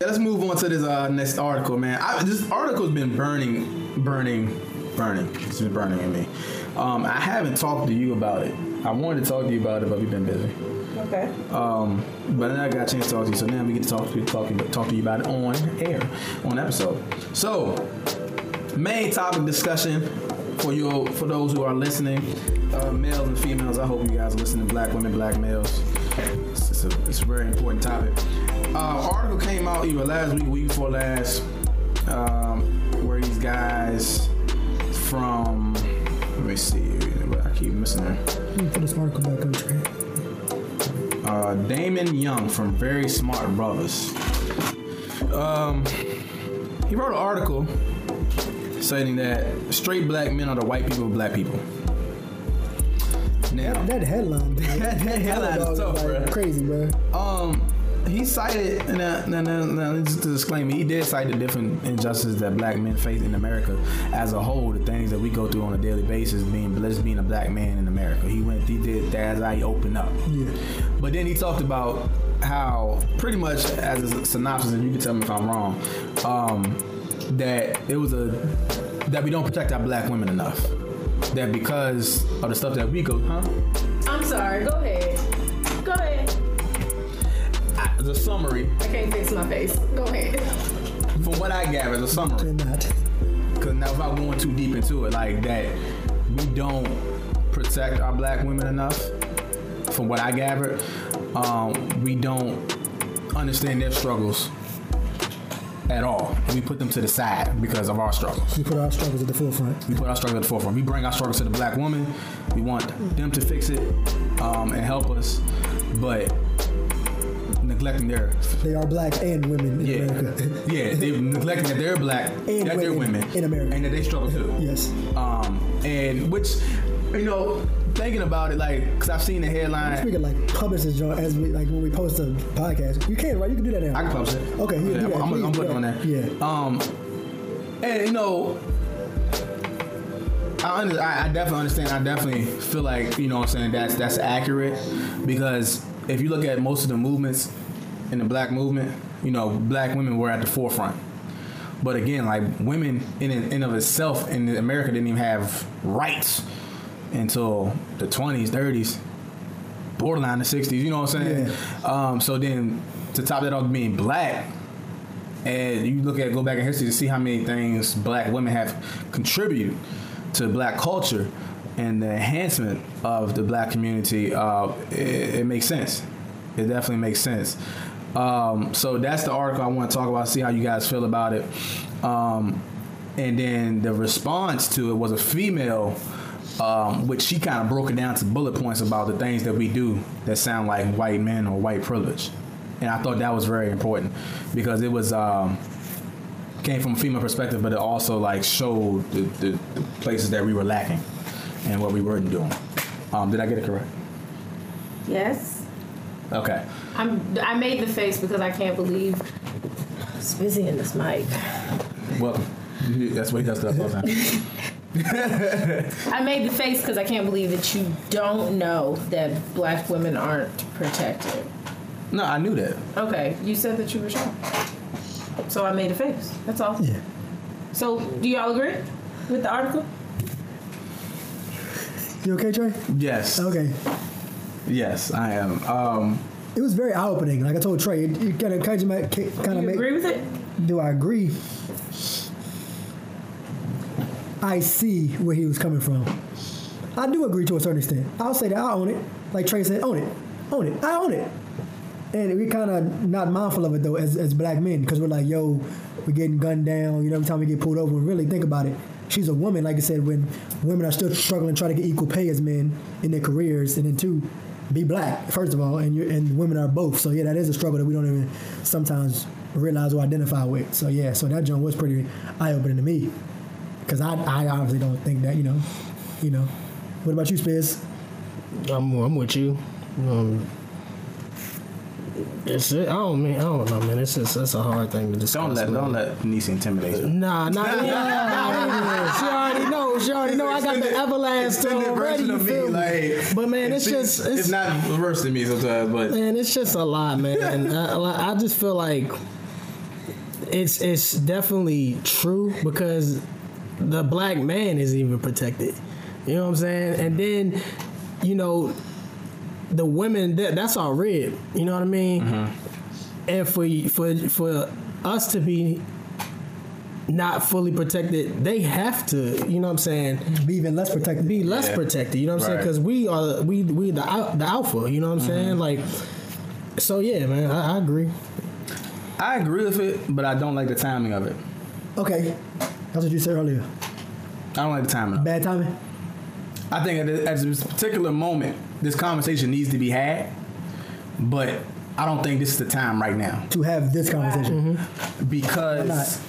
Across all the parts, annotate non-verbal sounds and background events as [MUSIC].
Let's move on to this uh, next article, man. I, this article's been burning, burning, burning. It's been burning in me. Um, I haven't talked to you about it. I wanted to talk to you about it, but we've been busy. Okay. Um, but then I got a chance to talk to you, so now we get to talk to talk, talk to you about it on air, on episode. So, main topic discussion for you, for those who are listening, uh, males and females. I hope you guys are listening. Black women, black males. It's, it's, a, it's a very important topic. Uh, article came out either last week, week before last, um, where these guys from. Let me see. I keep missing her. Let me put this article back on track. uh, Damon Young from Very Smart Brothas. Um, he wrote an article saying that straight black men are the white people of black people. Now, That headline, [LAUGHS] dude. That headline is tough, like bruh. Crazy, bro. um, he cited, and now, now, now, just to disclaim, he did cite the different injustices that black men face in America as a whole, the things that we go through on a daily basis, being just being a black man in America. He went, he did that's how he opened up. Yeah. But then he talked about how, pretty much as a synopsis, and you can tell me if I'm wrong, um, that it was a that we don't protect our black women enough. That because of the stuff that we go, huh? I'm sorry. Go ahead. Go ahead. As a summary, I can't fix my face. Go ahead. from what I gather, as a summary, Cannot. because now without going too deep into it, like that, we don't protect our black women enough. From what I gathered, um, we don't understand their struggles at all. We put them to the side because of our struggles. We put our struggles at the forefront. We put our struggles at the forefront. We bring our struggles to the black woman. We want them to fix it um, and help us, but neglecting their They are black and women in yeah America. [LAUGHS] yeah they neglecting that they're black And that they're women women in America. and that they struggle too. yes. Um, and which you know thinking about it like because I've seen the headline. Speaking like publishers, John, as we like when we post a podcast, you can, right? You can do that now. I can publish it. Okay, yeah, yeah, I'm, that, I'm, I'm it on there. Yeah. Um, and you know, I, under, I, I definitely understand. I definitely feel like you know what I'm saying that's that's accurate because if you look at most of the movements in the black movement, you know, black women were at the forefront. But again, like women in and in of itself in America didn't even have rights until the 20s, 30s, borderline the 60s. You know what I'm saying? Um, so then to top that off, being black, and you look at go back in history to see how many things black women have contributed to black culture and the enhancement of the black community, uh, it, it makes sense. It definitely makes sense. Um, so that's the article I want to talk about. See how you guys feel about it. Um, and then the response to it was a female, um, which she kind of broke it down to bullet points about the things that we do that sound like white men or white privilege. And I thought that was very important because it was um, came from a female perspective, but it also like showed the, the, the places that we were lacking and what we weren't doing. Um, did I get it correct? Yes. Okay. I'm. I made the face because I can't believe. It's busy in this mic. Well, That's what he does to us all the time. I made the face because I can't believe that you don't know that black women aren't protected. No, I knew that. Okay, you said that you were shocked. So I made a face. That's all. Yeah. So do y'all agree with the article? You okay, Trey? Yes. Okay. Yes, I am. Um, It was very eye opening. Like I told Trey, it, it kind of kind of Do kind of you make. agree with it? Do I agree? I see where he was coming from. I do agree to a certain extent. I'll say that I own it. Like Trey said, own it, own it. I own it. And we kind of not mindful of it though as, as black men because we're like, yo, we're getting gunned down. You know, every time we get pulled over, and really think about it. She's a woman, like I said, when women are still struggling trying to get equal pay as men in their careers, and then two, be black first of all, and you and women are both. So yeah, that is a struggle that we don't even sometimes realize or identify with. So yeah, so that joint was pretty eye opening to me because I I obviously don't think that you know, you know. What about you, Spears? I'm, I'm with you. Um, it's it. I don't mean I don't know, man. It's just it's a hard thing to discuss. don't let man. don't let Nisi intimidate you. Nah, nah, yeah, nah, she already knows. She already know. I got the everlasting already. You of me, feel me? like, But man, it's it's, just it's, it's not worse than me sometimes, but man, it's just a lot, man. I, I just feel like it's it's definitely true because the black man isn't even protected. You know what I'm saying? And then, you know, the women that that's our rib. You know what I mean? Mm-hmm. And for for for us to be not fully protected, they have to. You know what I'm saying? Be even less protected. Be less Yeah. protected. You know what I'm saying? Because we are we we the the alpha. You know what I'm mm-hmm. saying? Like, so yeah, man, I, I agree. I agree with it, but I don't like the timing of it. Okay, that's what you said earlier. I don't like the timing. Bad timing. I think at, at this particular moment, this conversation needs to be had, but I don't think this is the time right now to have this conversation. because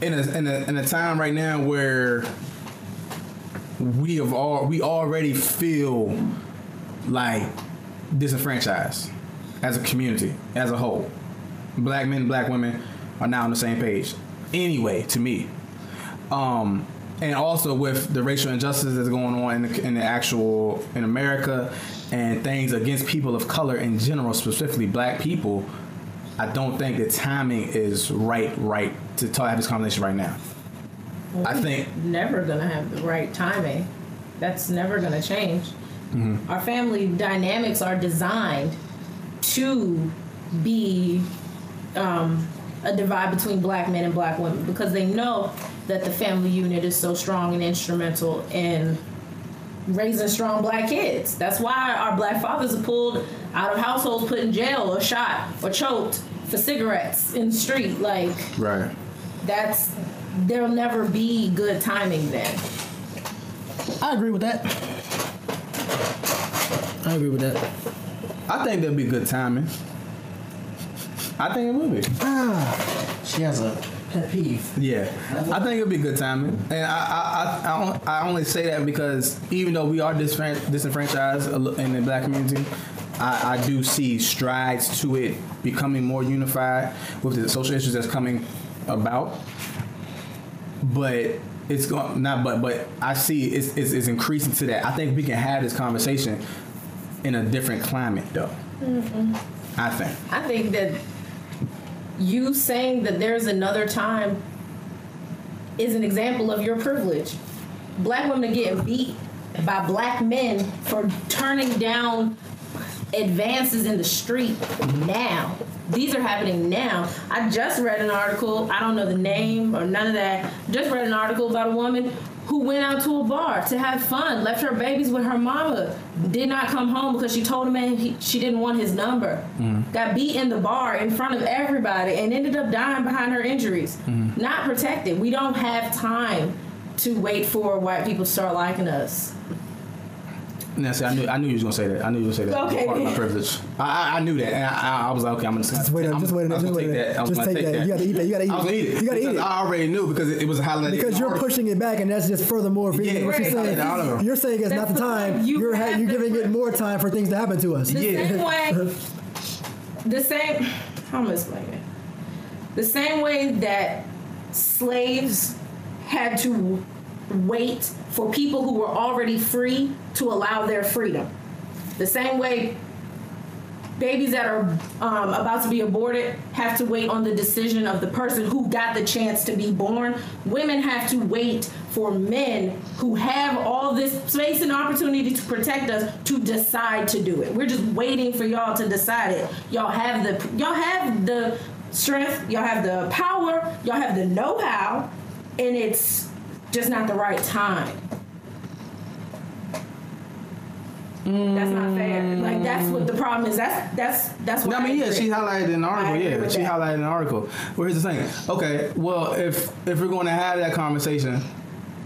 in a, in a in a time right now where we have all we already feel like disenfranchised as a community as a whole. Black men, black women are now on the same page. Anyway, to me, um, and also with the racial injustice that's going on in the, in the actual in America and things against people of color in general, specifically black people, I don't think the timing is right right to talk, have this conversation right now. I think never gonna have the right timing. That's never gonna change. Our family dynamics are designed to be um, a divide between black men and black women because they know that the family unit is so strong and instrumental in raising strong black kids. That's why our black fathers are pulled out of households, put in jail, or shot, or choked for cigarettes in the street. Like right. that's there'll never be good timing then. I agree with that. I agree with that. I think there'll be good timing. I think it will be. Ah, She has a pet peeve. Yeah, I think it'll be good timing, and I I, I, I, on- I only say that because even though we are disfran- disenfranchised in the black community, I, I do see strides to it becoming more unified with the social issues that's coming about. But it's going not, but but I see it's, it's it's increasing to that. I think we can have this conversation in a different climate, though. Mm-hmm. I think. I think that you saying that there's another time is an example of your privilege. Black women are getting beat by black men for turning down advances in the street now. These are happening now. I just read an article, I don't know the name or none of that. Just read an article about a woman who went out to a bar to have fun, left her babies with her mama, did not come home because she told a man he, she didn't want his number. Mm. Got beat in the bar in front of everybody and ended up dying behind her injuries. Mm. Not protected. We don't have time to wait for white people to start liking us. No, see, I knew I knew you was gonna say that. I knew you was gonna say that. Okay. Part of my privilege. I, I, I knew that, and I, I, I was like, okay, I'm just gonna Just wait a- I'm, just wait a- I was just gonna wait take a- that. I just take that. You gotta eat that. You gotta eat I was gonna eat it. You gotta eat it. I already knew because it, it was a in Because you're article. pushing it back, and that's just furthermore feeding Yeah, what you're saying. I don't know. You're saying it's not That's the the time. You You're ha- you're giving it more time for things to happen to us. The same way, [LAUGHS] the same, how am I explaining it? The same way that slaves had to wait for people who were already free to allow their freedom. The same way babies that are um, about to be aborted have to wait on the decision of the person who got the chance to be born. Women have to wait for men who have all this space and opportunity to protect us to decide to do it. We're just waiting for y'all to decide it. Y'all have the y'all have the strength, y'all have the power, y'all have the know-how, and it's just not the right time. That's not fair. Like that's what the problem is. That's that's that's what No, I mean, yeah, she highlighted in the article. Yeah, she that. highlighted an article. Well, here's the thing. Okay, well, if if we're going to have that conversation,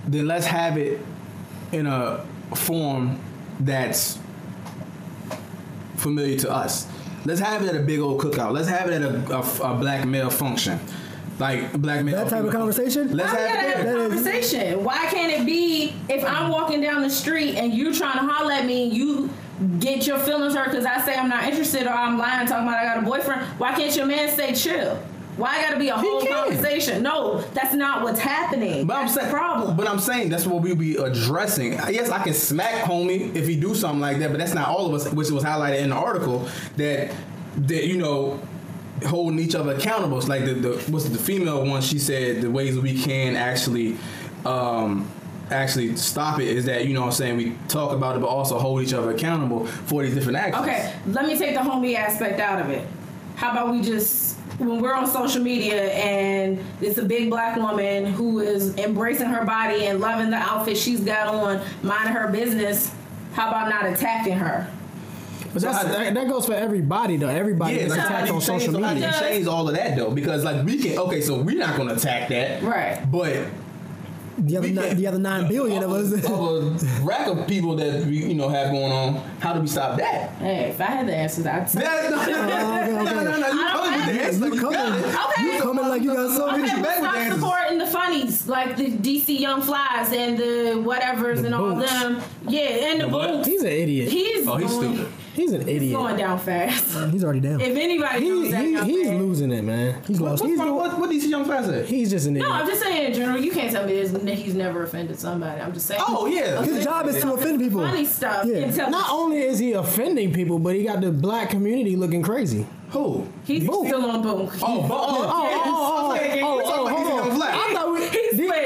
then let's have it in a form that's familiar to us. Let's have it at a big old cookout. Let's have it at a, a, a black male function, like black male. That type of conversation? Let's Why have gotta it. have a conversation? Why can't it be if I'm walking down the street and you trying to holler at me and you get your feelings hurt because I say I'm not interested or I'm lying talking about I got a boyfriend? Why can't your man say chill? Why I gotta be a whole can. conversation? No, that's not what's happening. But I'm saying, the problem. But I'm saying that's what we'll be addressing. Yes, I can smack homie if he do something like that, but that's not all of us. Which was highlighted in the article that that you know holding each other accountable. It's like the, the what's the female one? She said the ways we can actually. Um, actually stop it is that you know what I'm saying we talk about it but also hold each other accountable for these different actions. Okay, let me take the homie aspect out of it. How about we just when we're on social media and it's a big black woman who is embracing her body and loving the outfit she's got on, minding her business, how about not attacking her? But that's, that, that goes for everybody though. Everybody Yeah, gets like, attacked on change, social how do you change all of that though? Because like we can okay, so we're not gonna attack that, Right. But The other, we can't- the other nine billion of us. of a rack of people that we you know have going on. How do we stop that? Hey, if I had the answers, I'd say. No, no, no, no, no, no, no, You I don't coming with the have- answer? You You got coming. it. Okay. You coming like you got so Okay, many. back with the Stop answers. supporting the funnies like the DC Young Flies and the whatevers and all Boots. them. Yeah, and the, The what? boots. He's an idiot. He's Oh, he's going, stupid. He's an idiot. He's going down fast. He's already down. If anybody He, knows that he, he's man- losing it, man. He's What, lost. what's He's, wrong- what, what DC young fast say? he's just an idiot. No, I'm just saying in general. You can't tell me there's, he's never offended somebody. I'm just saying. Oh yeah, His job is to offend people. Funny stuff. Yeah. Can tell Not only is he offending people, but he got the black community looking crazy. Who? he's Boom. still on boom. Oh, oh, oh, oh, Yes. oh, oh, Okay, oh, we're oh, talking oh, about DC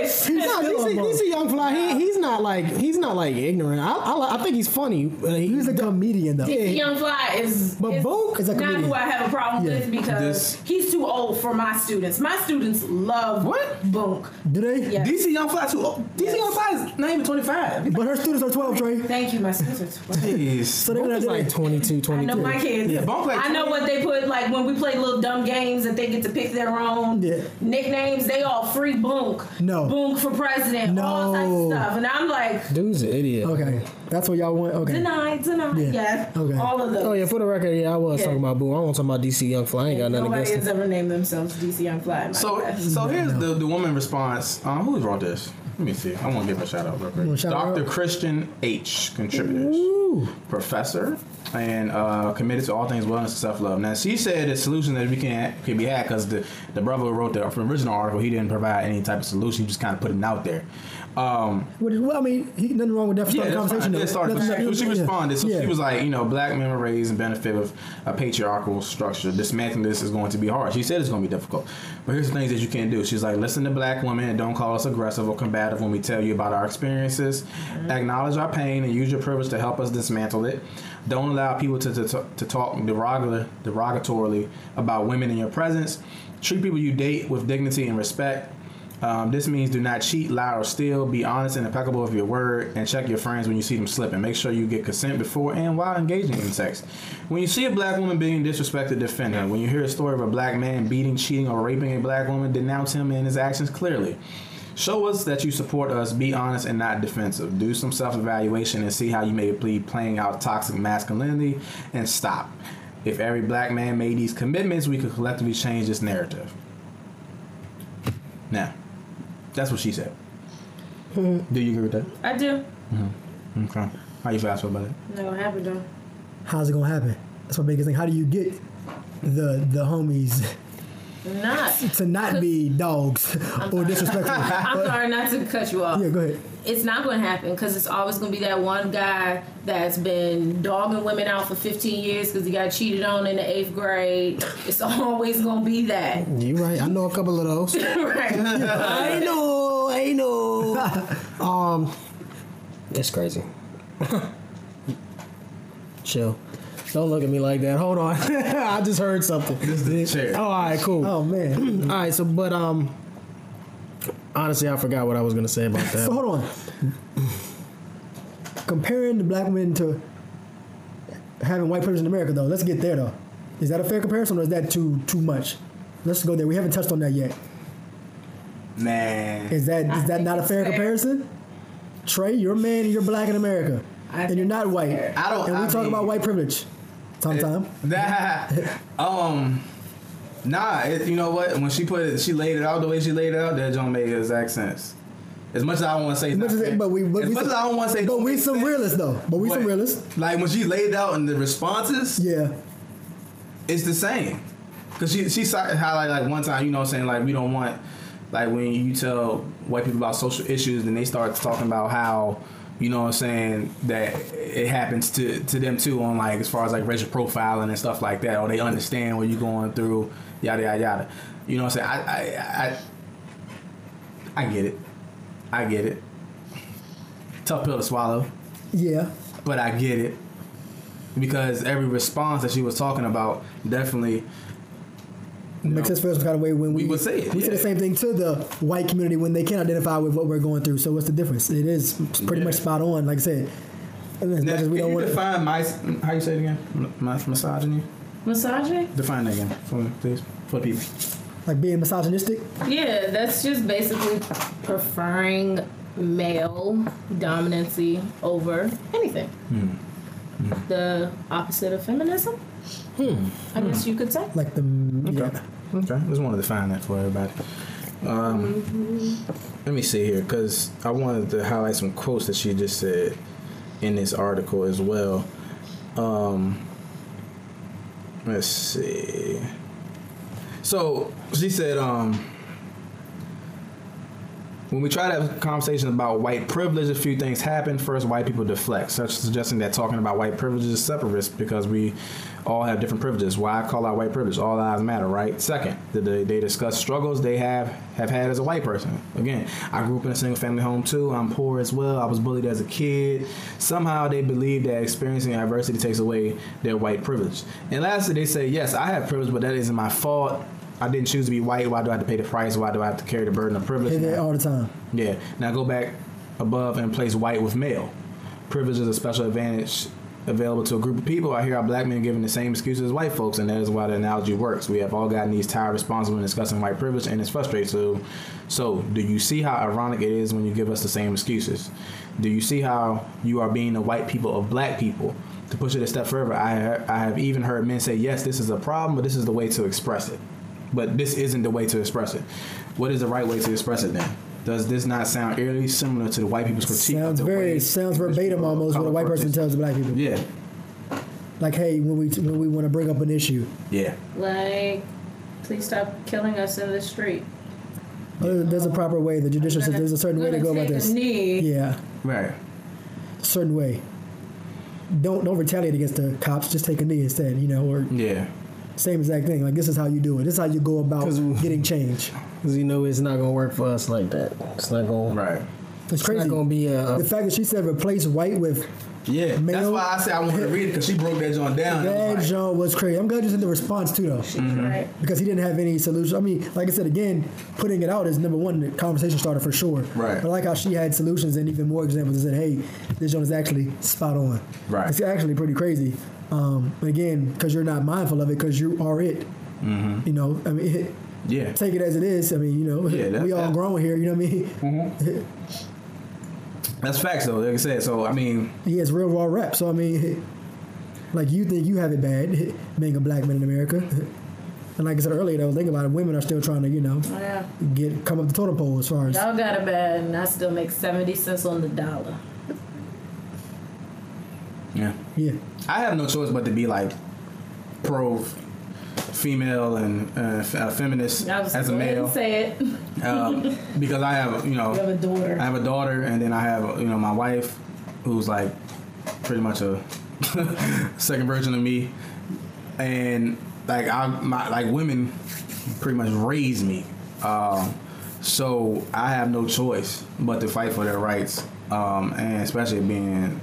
He's switched. He's No, still DC, on board. DC Young Fly, he, he's not like he's not like ignorant. I, I, I think he's funny. Uh, he- He's a comedian though. Yeah. Young Fly is, But is Book is a not comedian. who I have a problem Yeah. with because This- he's too old for my students. My students love What? Boonk. Do they? Yeah. DC Young Fly too. old. DC Young Fly is not even 25. But her students are 12, Trey. Thank you, my students. are twelve. Jeez. So they're gonna like 22, I know my kids. Yeah, Boonk like I know what they put like when we play little dumb games that they get to pick their own Yeah. nicknames. They all free Boonk. No. Boonk for president. All types of stuff. And I'm like, Dude's an idiot. Okay, that's what y'all want. Okay. deny, deny. Yeah. Yeah. Okay. All of those. Oh yeah, for the record, yeah, I was Yeah. talking about Boo. I wasn't talking about DC Young Fly. I ain't got nothing Nobody against has him. ever named themselves DC Young Fly. in my So, class. so here's the, the woman response. Um, who wrote this? Let me see. I want to give a shout out real quick. Dr. out? Christian H. Contributors, professor, and uh, committed to all things wellness and self love. Now, she said the solution that we can can be had because the the brother who wrote the original article, he didn't provide any type of solution. He just kind of put it out there. Um, Well, I mean, he, nothing wrong with that. Yeah, conversation. It started, Nothing- so she yeah. responded. So yeah. she was like, you know, black men were raised and benefit of a patriarchal structure. Dismantling this is going to be hard. She said it's going to be difficult. But here's the things that you can't do. She's like, listen to black women and don't call us aggressive or combative when we tell you about our experiences. Mm-hmm. Acknowledge our pain and use your privilege to help us dismantle it. Don't allow people to, to, to talk derogatorily about women in your presence. Treat people you date with dignity and respect. Um, this means do not cheat, lie, or steal. Be honest and impeccable with your word, and check your friends when you see them slipping. Make sure you get consent before and while engaging in sex. When you see a black woman being disrespected, defend her. When you hear a story of a black man beating, cheating, or raping a black woman, denounce him and his actions clearly. Show us that you support us. Be honest and not defensive. Do some self-evaluation and see how you may be playing out toxic masculinity, and stop. If every black man made these commitments, we could collectively change this narrative. Now, that's what she said. Do you agree with that? I do. Mm-hmm. Okay. How you feel about it? Not gonna happen though. How's it gonna happen? That's my biggest thing. How do you get the the homies Not. to not be dogs [LAUGHS] or disrespectful? [LAUGHS] I'm sorry not to cut you off. yeah, go ahead. It's not going to happen because it's always going to be that one guy that's been dogging women out for 15 years because he got cheated on in the eighth grade. It's always going to be that. You're right. I know a couple of those. [LAUGHS] right. I know. I know. um, it's crazy. Chill. Don't look at me like that. Hold on. [LAUGHS] I just heard something. This is the chair. Oh, all right, cool. Oh man. All right, so but um, honestly, I forgot what I was gonna say about [LAUGHS] that. So hold on. Comparing the black men to having white privilege in America, though, let's get there though. Is that a fair comparison, or is that too too much? Let's go there. We haven't touched on that yet. Man. Is that I is that not a fair, fair. comparison? Trey, you're a man and you're black in America, I and you're not white. fair. I don't- And we I talk mean- about white privilege. Sometime. That [LAUGHS] um nah, it, you know what? When she put it, she laid it out the way she laid it out. That don't make exact sense. As much as I don't want to say, As much as it- but we, but as we much some, as I don't want to say, but we some realists though. But we some but, realists. Like when she laid out in the responses, Yeah. it's the same. Cause she she highlighted like one time, you know, what I'm saying like we don't want like when you tell white people about social issues, then they start talking about how you know what I'm saying that it happens to to them too on like as far as like racial profiling and stuff like that, or they understand what you're going through yada yada yada. You know what I'm saying? I I I, I get it. I get it. Tough pill to swallow, Yeah. but I get it because every response that she was talking about definitely Makes know, us feel some kind of way when we, we would say it, We say the same thing to the white community when they can't identify with what we're going through. So what's the difference? It is pretty Yeah. much spot on. Like I said, as much Now, as can we don't you want to. define my how you say it again? M- My misogyny. Misogyny? Define that again for me, please, for people. Like being misogynistic. Yeah, that's just basically preferring male dominancy over anything. Hmm. The opposite of feminism. Hmm. I guess you could say. Like the yeah. Okay, I just wanted to find that for everybody. Um, let me see here, because I wanted to highlight some quotes that she just said in this article as well. Um, let's see. So she said, um, when we try to have conversations about white privilege, a few things happen. First, white people deflect, such suggesting that talking about white privilege is separatist because we all have different privileges. Why I call out white privilege? All lives matter, right? Second, they, they discuss struggles they have have had as a white person. Again, I grew up in a single family home too. I'm poor as well. I was bullied as a kid. Somehow they believe that experiencing adversity takes away their white privilege. And lastly, they say, yes, I have privilege, but that isn't my fault. I didn't choose to be white. Why do I have to pay the price? Why do I have to carry the burden of privilege? Hit that all the time. Yeah. Now go back above and place white with male. Privilege is a special advantage available to a group of people. I hear our black men giving the same excuses as white folks, and that is why the analogy works. We have all gotten these tired responses when discussing white privilege, and it's frustrating. So, so do you see how ironic it is when you give us the same excuses? Do you see how you are being the white people of black people? To push it a step further, I I have even heard men say, "Yes, this is a problem, but this is the way to express it." But this isn't the way to express it. What is the right way to express it then? Does this not sound eerily similar to the white people's critique? Sounds very sounds verbatim almost what a white person tells the black people. Yeah, Like, hey, when we when we want to bring up an issue, yeah, Like, please stop killing us in the street. uh, there's a proper way. The judicial system. There's a certain way to go about Take a this. knee. Yeah, right. A certain way. Don't don't retaliate against the cops. Just take a knee instead. You know, or Yeah, same exact thing. Like this is how you do it. This is how you go about getting change. [LAUGHS] Because you know it's not gonna work for us like that. It's not gonna. right. It's It's crazy. not gonna be a. the fact that she said replace white with Yeah, that's why I said I wanted to read it because she broke that joint down. that was like, John was crazy. I'm glad you sent the response too though. She's right. because he didn't have any solution. I mean, like I said again, putting it out is number one the conversation starter for sure. Right. But I like how she had solutions and even more examples and said, "Hey, this joint is actually spot on." Right. It's actually pretty crazy. Um, again, because you're not mindful of it, because you are it. Mm-hmm. You know, I mean, it, [LAUGHS] yeah, take it as it is. I mean, you know, Yeah, that- [LAUGHS] we all that- grown here. You know what I mean? [LAUGHS] that's facts though. Like I said, so I mean, He has real raw rep. So I mean, like you think you have it bad being a black man in America. And like I said earlier, though, think about it. Women are still trying to, you know, oh, Yeah. get come up the totem pole as far as Y'all got it bad, and I still make 70 cents on the dollar. yeah, yeah. I have no choice but to be like pro female and uh, f- uh, feminist I was as a male say it. [LAUGHS] um, because I have you know You have a daughter. I have a daughter, and then I have you know my wife, who's like pretty much a [LAUGHS] second version of me, and like I my like women pretty much raised me, um, so I have no choice but to fight for their rights, um, and especially being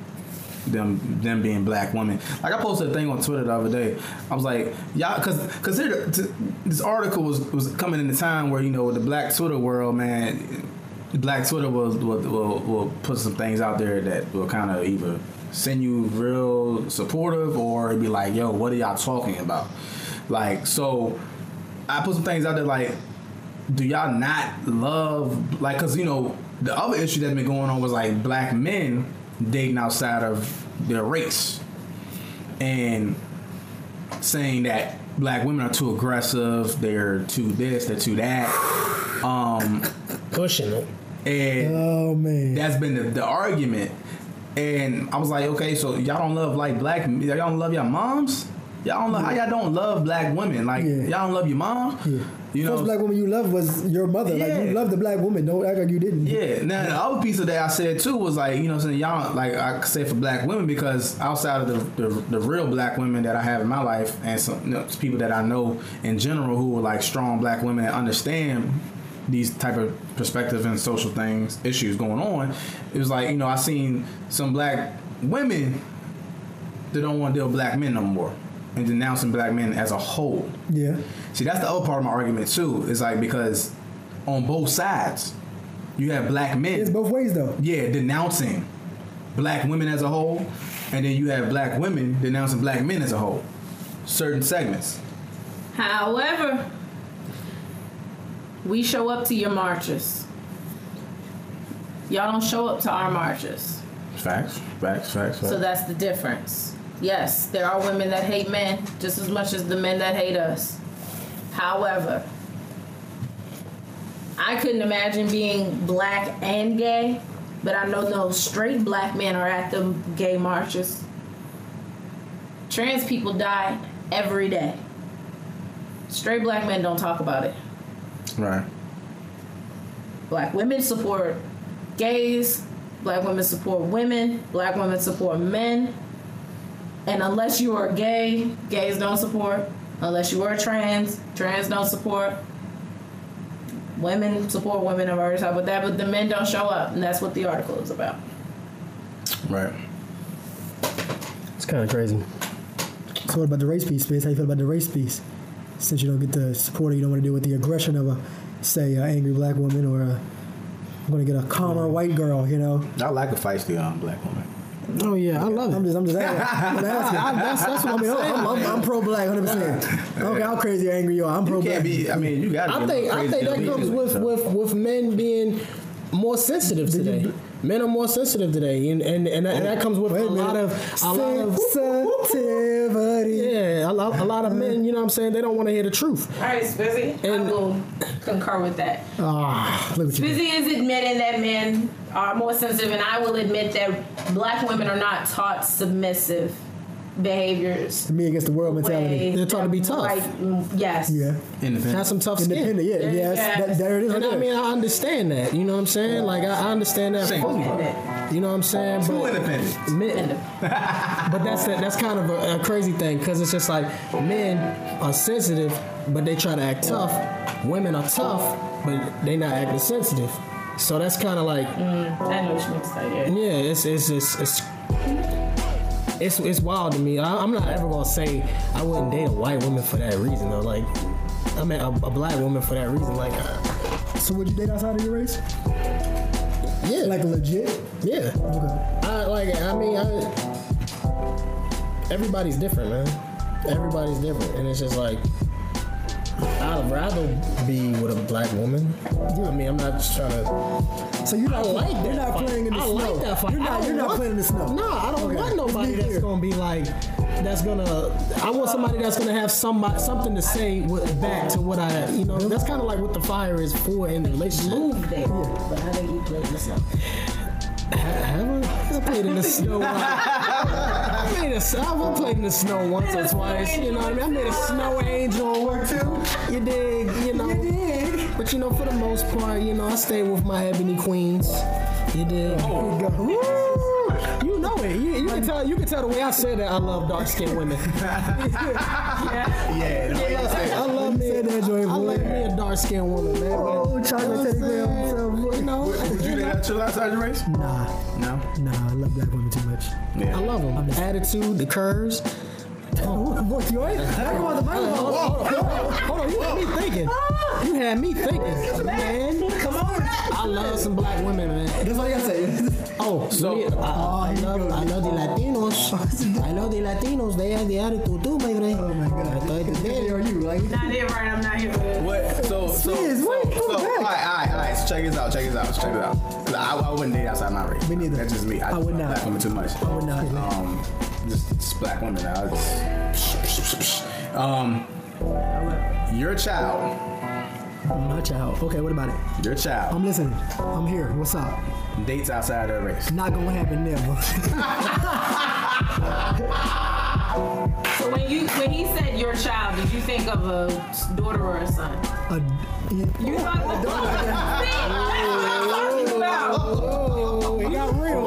them them being black women. Like I posted a thing on Twitter the other day. I was like, y'all, because because this article was was coming in the time where you know the black Twitter world, man, black Twitter will will will, will put some things out there that will kind of either send you real supportive or be like, yo, what are y'all talking about? Like so, I put some things out there like do y'all not love like because you know the other issue that's been going on was like black men dating outside of their race and saying that black women are too aggressive they're too this they're too that um pushing it. and Oh man. that's been the, the argument and i was like okay so y'all don't love like black y'all don't love your moms y'all don't love, how y'all don't love black women. Like Yeah. y'all don't love your mom. Yeah. You know. First black woman you loved was your mother. Like you loved the black woman. Don't act like you didn't. Yeah. Now the other piece of that I said too was like you know what I'm saying y'all like I say for black women because outside of the, the the real black women that I have in my life and some you know, people that I know in general who are like strong black women that understand these type of perspectives and social things issues going on it was like you know I seen some black women that don't want to deal with black men no more and denouncing black men as a whole Yeah. See, that's the other part of my argument too. Is like because on both sides, you have black men, It's both ways though. yeah, denouncing black women as a whole, and then you have black women denouncing black men as a whole. Certain segments. However, we show up to your marches. Y'all don't show up to our marches. Facts, facts, facts, facts. So that's the difference. Yes, there are women that hate men just as much as the men that hate us. However, I couldn't imagine being black and gay, but I know those straight black men are at the gay marches. Trans people die every day. Straight black men don't talk about it. right. Black women support gays. Black women support women. Black women support men. And unless you are gay, gays don't support. Unless you are trans, trans don't support. Women support women of our type with that, but the men don't show up, and that's what the article is about. Right. It's kind of crazy. So what about the race piece, Space? How you feel about the race piece? Since you don't get the support, or you don't want to deal with the aggression of a, say, an angry black woman or a, I'm going to get a calmer white girl. You know, I like a feisty um, black woman. Oh yeah, I love I'm it. just, I'm just asking. I'm asking. I- [LAUGHS] that's that's what I mean. I'm, I'm, I'm pro black, 100. percent Okay, how crazy or angry you are, I'm pro black. I mean, you got to. I think I think that comes with, with with men being more sensitive today. Men are more sensitive today, and and, and, that, and that comes with a a lot of a lot of sensitivity. yeah, a lot, a lot of men. You know what I'm saying? They don't want to hear the truth. All right, Spizzy. I will concur with that. Ah, look at you. Spizzy is admitting that men are more sensitive, and I will admit that black women are not taught submissive behaviors. Me against the world mentality. They're taught to be tough. Like, mm, yes. Yeah, Independent. Have some tough skin. independent. Yeah, yes, Yes. that, there it is. And right I mean, I understand that. You know what I'm saying? Like, I, I understand that Same. fully. Independent. You know what I'm saying? Too But independent. men, [LAUGHS] but that's that's kind of a, a crazy thing because it's just like men are sensitive, but they try to act tough. Women are tough, but they not acting sensitive. So that's kind of like, I know what you mean to say. Yeah. yeah, it's it's it's. it's it's, it's wild to me. I, I'm not ever gonna say I wouldn't date a white woman for that reason though. Like, I mean a, a black woman for that reason. Like, uh, So would you date outside of your race? yeah, Like legit? yeah. Okay. I like. I mean, I, everybody's different, man. Everybody's different, and it's just like I'd rather be with a black woman. I mean, I'm not just trying to. So you're not, like you're not fight. playing in the I snow. like that fight. You're not, don't you're not want- playing in the snow. No, I don't Okay, want nobody that's clear. gonna be like. That's gonna. I want somebody that's gonna have somebody something to say with, back to what I. You know, that's kind of like what the fire is for in the relationship. Move there. But how think you play this up? Have I? I played in the snow. [LAUGHS] I made a. I've played in the snow once or twice. You know what I mean? I made a snow angel or two. You dig? You know. But you know, for the most part, you know, I stay with my ebony queens. You dig? Oh. Here we You. You, you can tell. You can tell the way I said that. I love dark skinned women. [LAUGHS] Yeah. the way you say. I love me. Said that, Joy I love Boy. me a dark skinned woman, man. Oh, chocolate teddy bear himself, boy. You know, Would you date that chill outside your race? Nah, No. nah, I love black women too much. Yeah. I love them. The attitude, the curves. What, you ain't? I come on the microphone. Hold on, you had me thinking. You had me thinking, man. Come on. I love some black women, man. That's all you gotta say. Oh, So- I, I, love. I love the Latinos. I love the Latinos. They have the attitude too, my friend. Oh my god. I did. are you? Like, Not here, right? I'm not here. What? So, so, Please, so, wait, so, come all right, all right, all right. So check this out, check this out, check this out. I, I wouldn't date outside my race. Me neither. That's just me. I, I would not. Black women too much. I would not. Um, just, just black women. I just, um, your child, my child. Okay, what about it? your child I'm listening. I'm here. What's up? dates outside of race. Not gonna happen never. [LAUGHS] So when you when he said your child, did you think of a daughter or a son? A, You thought of a daughter. [LAUGHS] See, that's what I'm talking about. oh, it got real.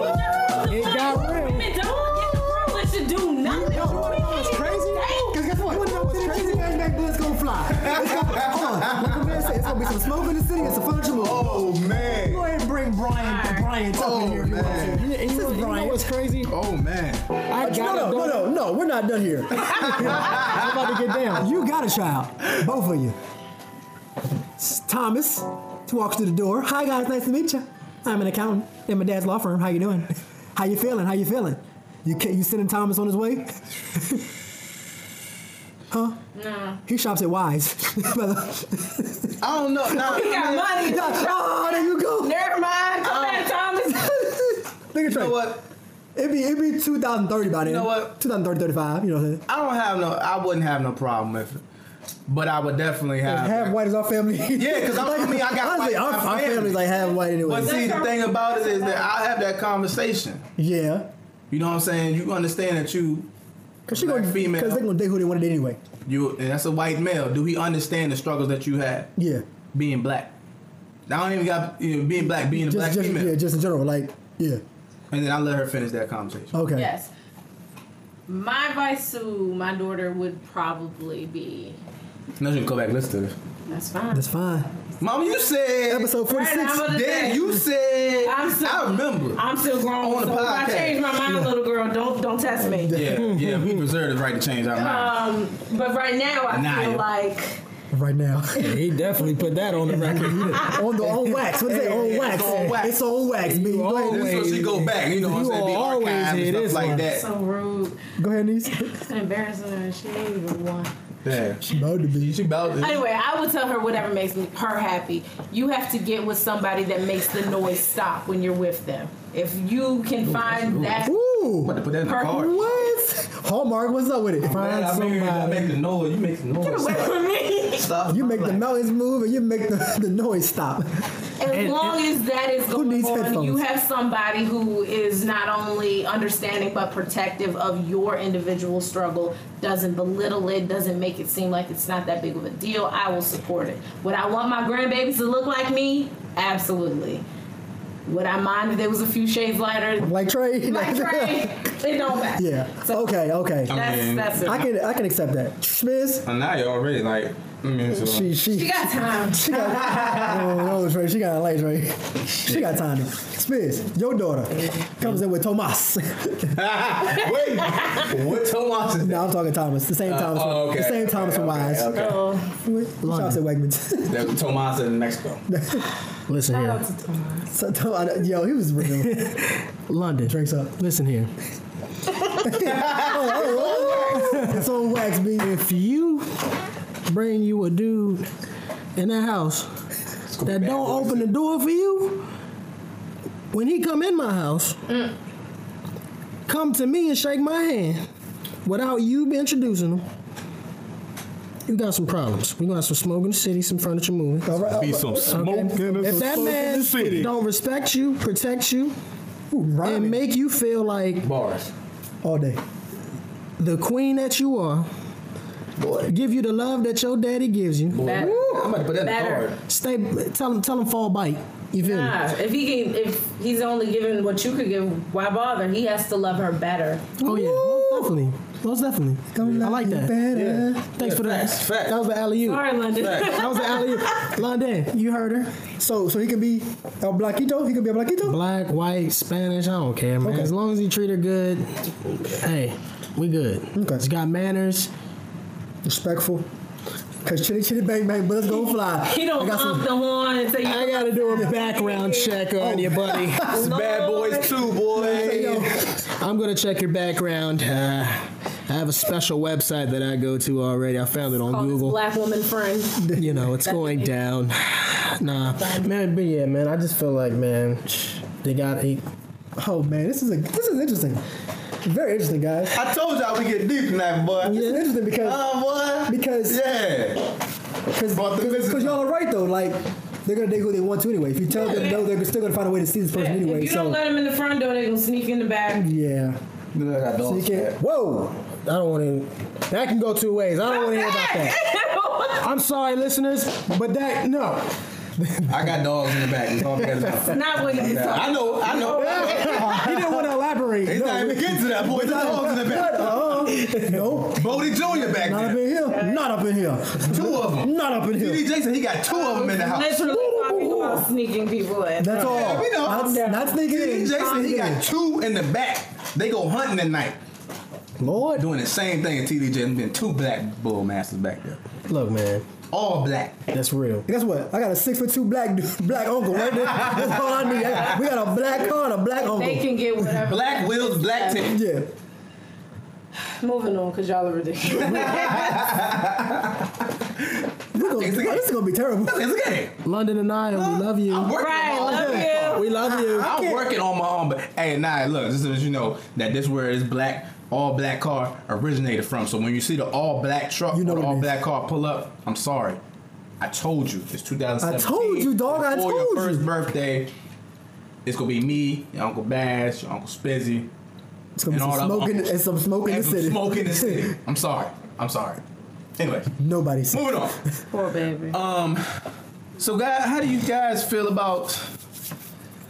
Gonna be some smoke in the city and some furniture move. Oh man. Go ahead and bring Brian, Brian up Oh, in here. if you oh, want man. you This know, is you know what's crazy? Oh man. I No, got no, no, no, no, we're not done here. [LAUGHS] I'm about to get down. You got a child, both of you. It's Thomas walks through the door. Hi guys, nice to meet you. I'm an accountant in my dad's law firm. How you doing? How you feeling? How you feeling? You ca- you sending Thomas on his way? [LAUGHS] huh? No. He shops at Wise. [LAUGHS] I don't know. [LAUGHS] Nah, He got money. oh, there you go. Never mind. Come back, uh, Thomas. [LAUGHS] Think you know what? It'd be it'd be 2030 by then. You know what? 2030, 35. You know what I'm saying? I don't have no. I wouldn't have no problem with it, but I would definitely have. Half white is our family. Yeah, 'cause I- I mean, I got honestly, white our, in my our family. family's like half white anyway. But see, the thing about it is that I have that conversation. yeah, You know what I'm saying? You understand that you, cause she Black gonna female. because they're gonna date who they want to date anyway. you, and that's a white male. Do he understand the struggles that you had Yeah, being black? I don't even got you know, being black, being a just black just female. yeah, just in general, like yeah. And then I let her finish that conversation. Okay. Yes. My advice to my daughter would probably be No, you can go back and listen to this. that's fine. That's fine. Mom, you said. Episode 46. I'm Dad, you said. I'm so- I remember. I'm still grown, On the so if I podcast. change my mind, little girl, don't don't test me. yeah, yeah, we [LAUGHS] reserve the right to change our mind. Um, but right now I Nah, feel yeah. like right now. [LAUGHS] He definitely put that on the [LAUGHS] record. on the on wax. What is it? On wax. on wax. It's on wax. baby. You Go always- ahead. so she go back, you know what I'm saying? Be always archived hear and this stuff like one. that. so rude. Go ahead, niece. It's embarrassing her. She ain't even one. Yeah. She about to be. She about to. Anyway, I would tell her whatever makes me her happy. You have to get with somebody that makes the noise stop when you're with them. If you can find that, Ooh. About to put that in the Perfect. card. What? Hallmark, what's up with it? Find I make, I somebody. make the noise. You make the noise. away Stop. from me. Stop. You make the Like, mountains move and you make the, [LAUGHS] the noise stop. As long as that is going needs on, headphones? you have somebody who is not only understanding but protective of your individual struggle, doesn't belittle it, doesn't make it seem like it's not that big of a deal. I will support it. Would I want my grandbabies to look like me? Absolutely. Would I mind if there was a few shades lighter? Like Trey. Like [LAUGHS] Trey, it don't matter. Yeah. So Okay, okay. That's, mean, that's it. I can I can accept that. Smith, Oh, now you're already like. I mean, so, she she she got time. She got, [LAUGHS] oh, no, Trey, she got a late, Trey. She got time. Spiz, your daughter comes in with Tomas. [LAUGHS] Wait, what Tomas is no, I'm talking Thomas. The same uh, Thomas. oh, okay. The same Thomas from Wise. Okay. Oh, Shops at Wegmans. that? Tomas in Mexico. Listen shout here, out to Tom- yo, he was real. [LAUGHS] London. Drinks up. Listen here. [LAUGHS] It's on wax, B. If you bring you a dude in that house that don't open the door for you, when he come in my house, mm. come to me and shake my hand without you introducing him. You got some problems. We gonna have some smoke in the city, some furniture moving. All right, Be some right. smoke in the If that smoke in man the city. don't respect you, protect you, Ooh, and make you feel like Bars. all day. the queen that you are, Boy. give you the love that your daddy gives you. Better. I'm about to put that in the Better. card. Stay, tell him, tell him fall bite. You feel me? Nah, if he can, if he's only giving what you could give, why bother? He has to love her better. Oh yeah, most definitely, most definitely. I like that. Better. Thanks for that. Facts, facts. That was the alley oop. Sorry, London. That was the [LAUGHS] alley oop. London, you heard her. So, so he can be a Blackito. He can be a Blackito. Black, white, Spanish. I don't care, man. Okay. As long as you treat her good, hey, we good. Okay. She got manners. Respectful. Cause chitty chitty bang bang, bullets gonna fly. [LAUGHS] He I don't got honk some- the horn and say you. I gotta do a [LAUGHS] background check on you, buddy. It's bad boys too, boy. Yo, I'm gonna check your background. Uh, I have a special website that I go to already. I found it on Call Google. black woman friend. [LAUGHS] you know, it's going [LAUGHS] down. Nah, man, but yeah, man, I just feel like, man, they got eight. Oh man, this is a this is interesting. Very interesting, guys. I told y'all we get deep tonight, boy. This is interesting because Uh, boy. because Yeah. because Brought the business because y'all are right though. Like they're gonna date who they want to anyway. If you tell them no, they're still gonna find a way to see this person anyway. if you So don't let them in the front door, they gonna sneak in the back. yeah. I got So you dogs. Whoa. I don't want to. That can go two ways. I don't want to hear about that. [LAUGHS] I'm sorry, listeners, but that no. I got dogs in the back. It's all together. Not what he's talking I know, I know. he didn't want to elaborate. He's no, not even getting to that point. The dogs in the back. uh-uh. [LAUGHS] no, Bodie Jr. back not up in here. Not up in here. Two of them. Not up in here. TD Jason, he got two of them in the house. Literally talking about sneaking people in. That's all. Yeah, we know. Not, not sneaking TD in. Jason, he got two in the back. They go hunting at night. Lord, Doing the same thing at TD Jason. Been two black bull masters back there. look, man, All black. that's real. Guess what? I got a six foot two black dude- black uncle right there. That's all I need. I- We got a black car and a black uncle. They can get whatever. Black wheels, black tip. Yeah. Moving on, because y'all are ridiculous. [LAUGHS] Gonna, It's a this is gonna be terrible. It's a game. London and I, we love you. I'm working right, on love you. We love you. I'm working on my own, but hey, nah, look, just as you know that this where this black, all black car originated from. So when you see the all black truck You know or the all black car pull up, I'm sorry. I told you it's 2017. I told you, dog, I Before told your first you. birthday, it's gonna be me, your Uncle Bass, your Uncle Spizzy, It's gonna be and some all the smoking uncles. and some smoke in the some city. smoke in the city. [LAUGHS] I'm sorry. I'm sorry. Anyway, Nobody said. moving on. [LAUGHS] Poor baby. Um. So, guys, how do you guys feel about?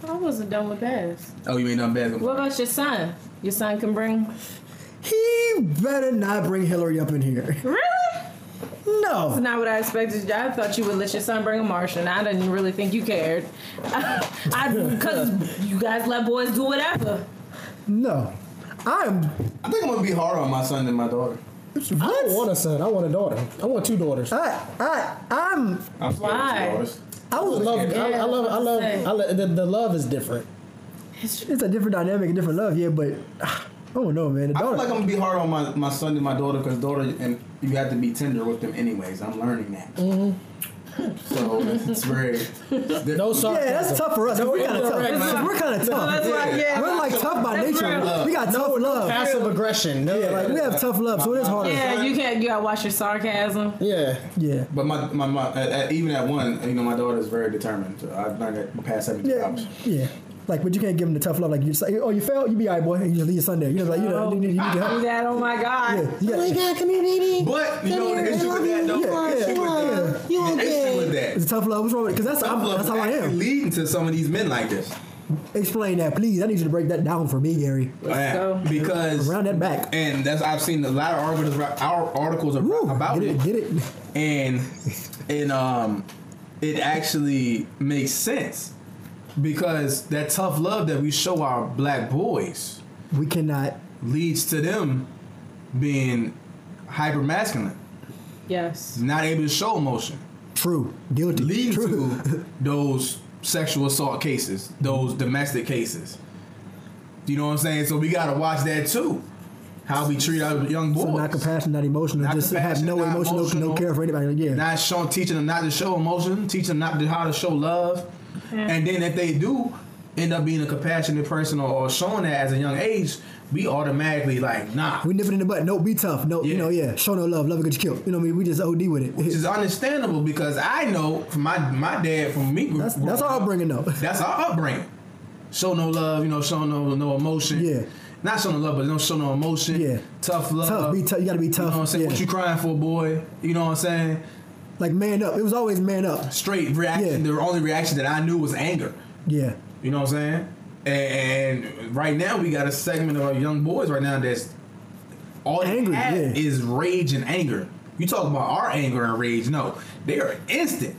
I wasn't done with that. Oh, you ain't done bad. What about your son? Your son can bring. He better not bring Hillary up in here. Really? No. That's not what I expected. I thought you would let your son bring a Martian. I didn't really think you cared. [LAUGHS] I because you guys let boys do whatever. No. I'm. I think I'm gonna be harder on my son than my daughter. I don't want a son. I want a daughter. I want two daughters. I I. I. I'm. I'm scared of daughters. I was. love. I, I love. I love. I love the, the love is different. It's a different dynamic, a different love, yeah. But I don't know, man. The I feel daughter. like I'm gonna be hard on my, my son and my daughter because daughter and you have to be tender with them anyways. I'm learning that. Mm-hmm. So it's very. No sarcasm. yeah, that's tough for us. 'cause We're kind of tough. direct, man. We're kind of tough. That's why, yeah. We're like tough by nature. real. We got tough love. Passive aggression. No, Yeah, like we have tough love, so it is hard. Yeah, you can't. You gotta watch your sarcasm. Yeah. Yeah. But my, my, my at, at, even at one, you know, my daughter is very determined. So I've learned that the past 70 Yeah. hours. Yeah. Like, but you can't give him the tough love. Like, you say, oh, you failed, you be all right, boy. And you just leave your son there. You know, like, you know, you need, you need to help. That oh my god. Yeah. You got, God, come here, baby. But you know the issue with that though. Yeah, the issue yeah, with that. You The issue with that. it's tough love. What's wrong with it? Because that's, how I'm, that's how I am. Leading to some of these men like this. Explain that, please. I need you to break that down for me, Gary. Yeah, because Around that back. and that's I've seen a lot of articles articles ab- Woo, about get it, it, get it. and and um it actually makes sense because that tough love that we show our black boys We cannot. leads to them being hyper masculine, Yes. not able to show emotion, True. Guilty. leading True. to [LAUGHS] those sexual assault cases, those domestic cases. You know what I'm saying? So we gotta watch that too. How we treat our young boys. So not compassion, not emotional. Not just have no not emotion, no, no care for anybody. Yeah. not showing teaching them not to show emotion, teaching them not to how to show love. And then if they do end up being a compassionate person or, or showing that as a young age, we automatically like nah. we nipping in the butt. No, be tough. No, you know, yeah. Show no love. Love will get you killed. You know what I mean? We just OD with it. Which is [LAUGHS] understandable because I know from my my dad from me. That's that's our upbringing though. [LAUGHS] That's our upbringing. Show no love, you know, show no no emotion. Yeah. Not show no love, but don't show no emotion. Yeah. Tough love. Tough. Be tough. You gotta be tough. You tough. know what I'm saying? Yeah. What you crying for, boy? You know what I'm saying? Like man up. It was always man up. Straight reaction. Yeah. The only reaction that I knew was anger. Yeah. You know what I'm saying? And, right now we got a segment of our young boys right now that's all they Angry, have yeah. is rage and anger. You talk about our anger and rage? No, they are instant,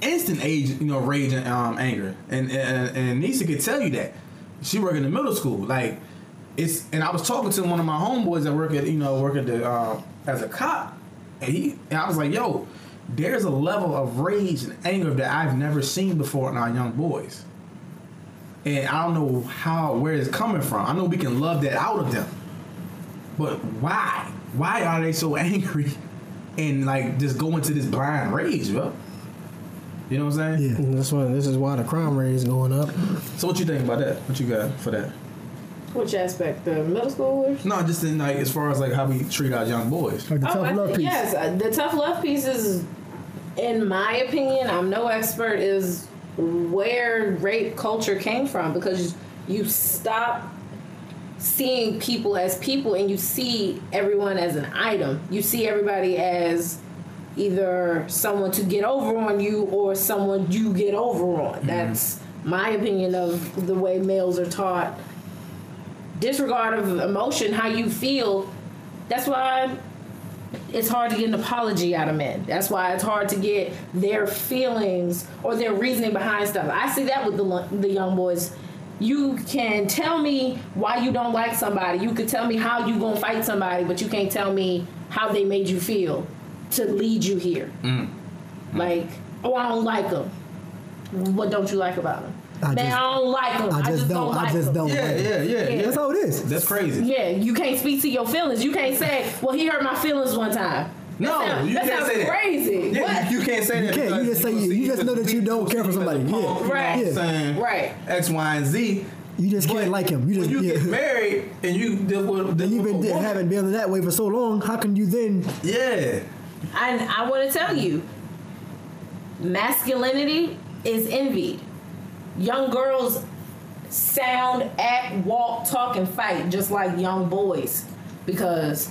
instant age. You know, rage and um, anger. And and, and Nisa could tell you that she worked in the middle school. Like it's. And I was talking to one of my homeboys that work at you know work at the uh, as a cop, and he and I was like, yo. There's a level of rage and anger that I've never seen before in our young boys and I don't know how where it's coming from. I know we can love that out of them, but why? Why are they so [LAUGHS] angry and like just go into this blind rage, bro? You know what I'm saying? Yeah. And That's why. This is why the crime rate is going up. So what you think about that? What you got for that? Which aspect? The middle schoolers? No, just in like as far as like how we treat our young boys. Like the Oh, tough I love think- piece. Yes, uh, the tough love piece is, in my opinion, I'm no expert, is where rape culture came from because you stop seeing people as people and you see everyone as an item. You see everybody as either someone to get over on you or someone you get over on. That's my opinion of the way males are taught. Disregard of emotion, how you feel. That's why it's hard to get an apology out of men. That's why it's hard to get their feelings or their reasoning behind stuff. I see that with the the young boys. You can tell me why you don't like somebody. You could tell me how you gonna fight somebody, but you can't tell me how they made you feel to lead you here. Mm. Like, oh, I don't like them. What don't you like about them? I Man, just- I don't like them. I just don't. I just just 'em. don't. Yeah, like it. yeah, yeah, yeah. That's how it is. That's crazy. Yeah, you can't speak to your feelings. You can't say, "Well, he hurt my feelings one time." No, that sound- you that can't sounds say that. crazy. Yeah, what? you, you can't say that. You can't. You just say you- you just know that you don't care for see you as a somebody. punk, Yeah. you know what Right. I'm saying? Right. X, Y, and Z. You just can't But like him. You just when you yeah. get married and you deal with, deal And you've been a woman, been that way for so long. How can you then? Yeah. And I want to tell you, masculinity is envied. Young girls sound, act, walk, talk, and fight just like young boys because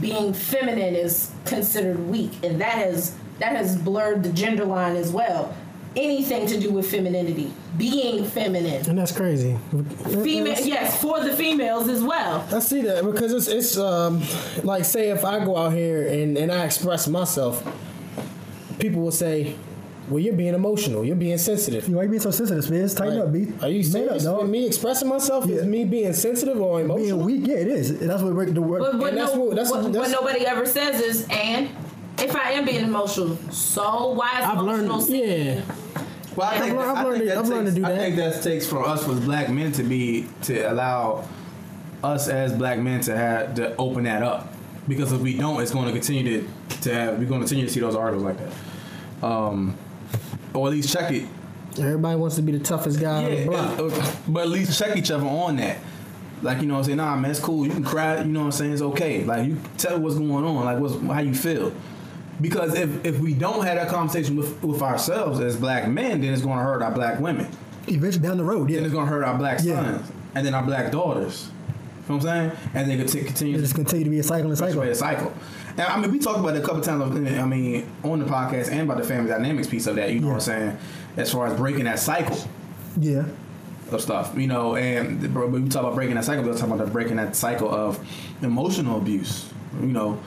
being feminine is considered weak, and that has that has blurred the gender line as well. Anything to do with femininity, being feminine, And that's crazy. female, yes, for the females as well. I see that because it's it's um like say if I go out here and, and I express myself, people will say, Well you're being emotional, you're being sensitive. You why you being so sensitive, Spence? Tighten Like, up, B. Are you Man serious? up, me expressing myself is me being sensitive or emotional? Being weak, yeah, it is. That's what break the word. But what, And that's what- that's- what, what that's- nobody ever says is, and if I am being emotional, so why is I've learned emotional seen? yeah. Well, I think, I've learned- I I've learned think to- that I've learned takes, to do I think that takes for us as black men to be to allow us as black men to have to open that up because if we don't, it's going to continue to to have we're going to continue to see those articles like that, um, or at least check it. Everybody wants to be the toughest guy on the block. uh, but at least check each other on that. Like you know, what I'm saying, nah, man, it's cool. You can cry. You know, what I'm saying, it's okay. Like you tell what's going on, like what's how you feel. Because if if we don't have that conversation with with ourselves as black men, then it's going to hurt our black women. Eventually down the road, Then yeah. it's gonna hurt our black Yeah. sons and then our black daughters. You know what I'm saying? And they could continue It to just continue to be a cycle and cycle. a cycle. And I mean, we talked about it a couple times. I mean, on the podcast and about the family dynamics piece of that. You know what I'm saying? As far as breaking that cycle Yeah. of stuff, you know, and we talk about breaking that cycle, we're talking about the breaking that cycle of emotional abuse, you know,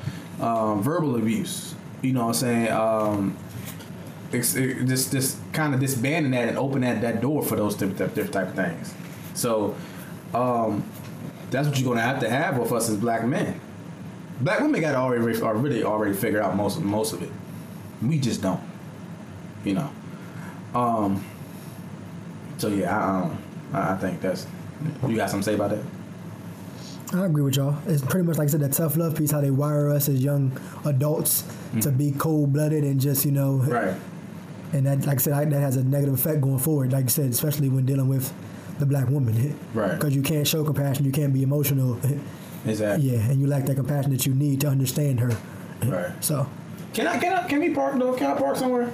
um, verbal abuse. You know what I'm saying? Um, it's, it, just just kind of disbanding that and open that, that door for those different, different type of things. So um, that's what you're gonna have to have with us as black men. Black women got already are really already figured out most of most of it. We just don't, you know. Um, so yeah, I, um, I I think that's. You got something to say about that? I agree with y'all. It's pretty much like I said, that tough love piece, how they wire us as young adults to be cold blooded and just, you know, Right. and that, like I said, I, that has a negative effect going forward. Like you said, especially when dealing with the black woman. [LAUGHS] Right. Because you can't show compassion, you can't be emotional. [LAUGHS] Exactly. yeah, and you lack that compassion that you need to understand her. Right. So, Can I? Can I? Can we park though? Can I park somewhere?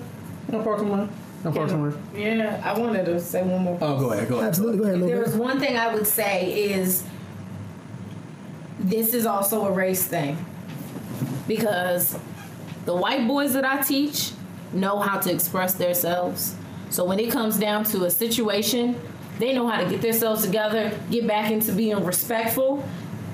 Can I park somewhere? Can I park somewhere? Yeah, I wanted to say one more. Oh, go ahead. Go ahead. absolutely. Go ahead, There was one thing I would say is this is also a race thing because the white boys that I teach know how to express themselves. So when it comes down to a situation, they know how to get themselves together, get back into being respectful,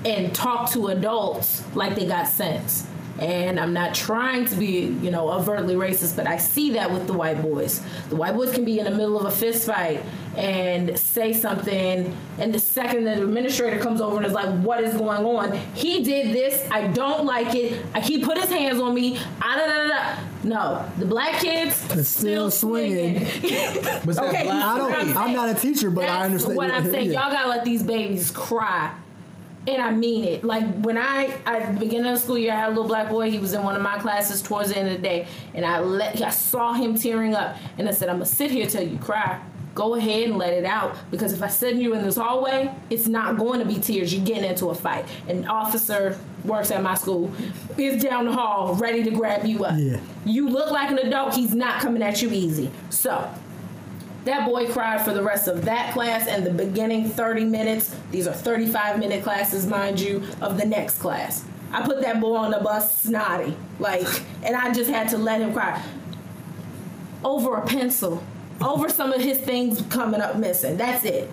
and talk to adults like they got sense. And I'm not trying to be, you know, overtly racist, but I see that with the white boys. The white boys can be in the middle of a fist fight and say something, and the second the administrator comes over and is like, "What is going on? He did this. I don't like it. I, he put his hands on me. Ah, da, da, da, da." No, the black kids It's still swinging. But [LAUGHS] okay, I don't. I'm not a teacher, but I That's understand. what I'm saying. Y'all gotta let these babies cry. And I mean it. Like when I at the beginning of the school year, I had a little black boy. He was in one of my classes towards the end of the day, and I let I saw him tearing up, and I said, "I'm gonna sit here till you cry. Go ahead and let it out, because if I send you in this hallway, it's not going to be tears. You're getting into a fight. An officer works at my school, is down the hall, ready to grab you up. Yeah. You look like an adult. He's not coming at you easy. So That boy cried for the rest of that class and the beginning 30 minutes. These are 35 minute classes, mind you, of the next class. I put that boy on the bus snotty, like, and I just had to let him cry over a pencil, over some of his things coming up missing. That's it.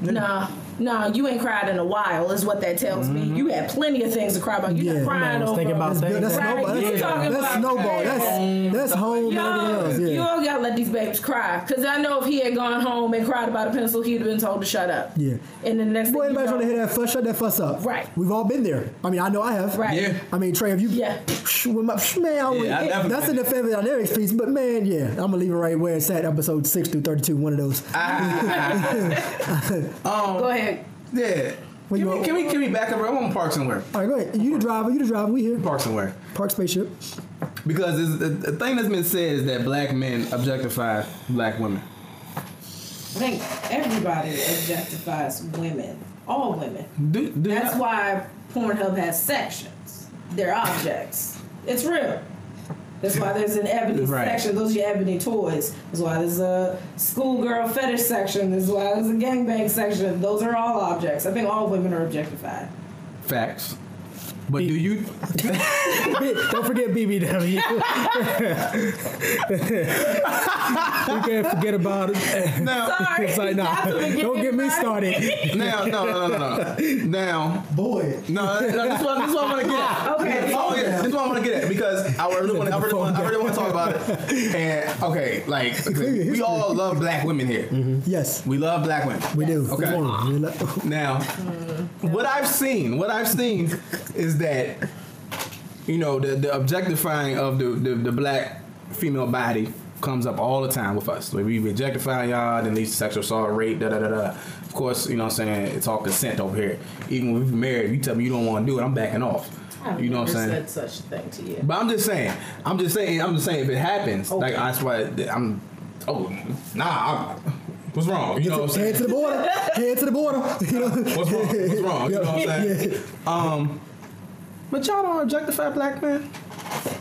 Nah, nah, you ain't cried in a while, is what that tells me. Mm-hmm. You had plenty of things to cry about. You Yeah. crying Man, I was over. thinking about That's, things. that's snowball. you That's, talking that's about- snowball. That's that's home and Y'all, you all gotta let these babies cry. Cause I know if he had gone home and cried about a pencil, he'd have been told to shut up. Yeah. And then the next Boy, thing you anybody know, trying to hear that fuss? Shut that fuss up. Right. We've all been there. I mean, I know I have. Right. Yeah. I mean, Trey, have you? Yeah. Psh, with my, psh, man, I Yeah, I definitely that's in the family dynamics piece, but man, yeah, I'm gonna leave it right where it's at. Episode six through thirty-two, one of those. Ah. [LAUGHS] Go ahead. Yeah. What Can you we, want- can we can we back up? I want Parks and Work. All right, go ahead. You the driver. You the driver. We here. Parks and Work. Park spaceship. Because it's, the, the thing that's been said is that black men objectify black women. I think everybody objectifies women. All women. Do, do That's not- why Pornhub has sections. They're objects. It's real. That's why there's an ebony Right. section. Those are your ebony toys. That's why there's a schoolgirl fetish section. That's why there's a gangbang section. Those are all objects. I think all women are objectified. facts. But do you? [LAUGHS] Don't forget BBW. [LAUGHS] you can't forget about it. Now, Sorry. It's like, nah, That's what we don't get me started. now, no, no, no, no, no. Now, Boy. no, no, this is what, this is what I want to get at. Okay. Oh yeah, this is what I want to get at because I really want, I really want, I really want to talk about it. [LAUGHS] And okay, like we all love black women here. Mm-hmm. Yes, We love black women. we do. Okay. We want 'em. Now, what I've seen, what I've seen is that you know the, the objectifying of the, the the black female body comes up all the time with us. Like we objectify y'all, then leads to sexual assault, rape, da da da da. Of course, you know what I'm saying. It's all consent over here. Even when we're married, you tell me you don't want to do it, I'm backing off. I've You know what I'm saying? said such a thing to you. But I'm just saying, I'm just saying, I'm just saying, if it happens, like that's why I'm. Oh, nah, I'm, what's wrong? You know what I'm saying? Head to the border. Head to the border. [LAUGHS] You know. What's wrong? What's wrong? You know what I'm saying? Yeah. Um, but y'all don't objectify black men.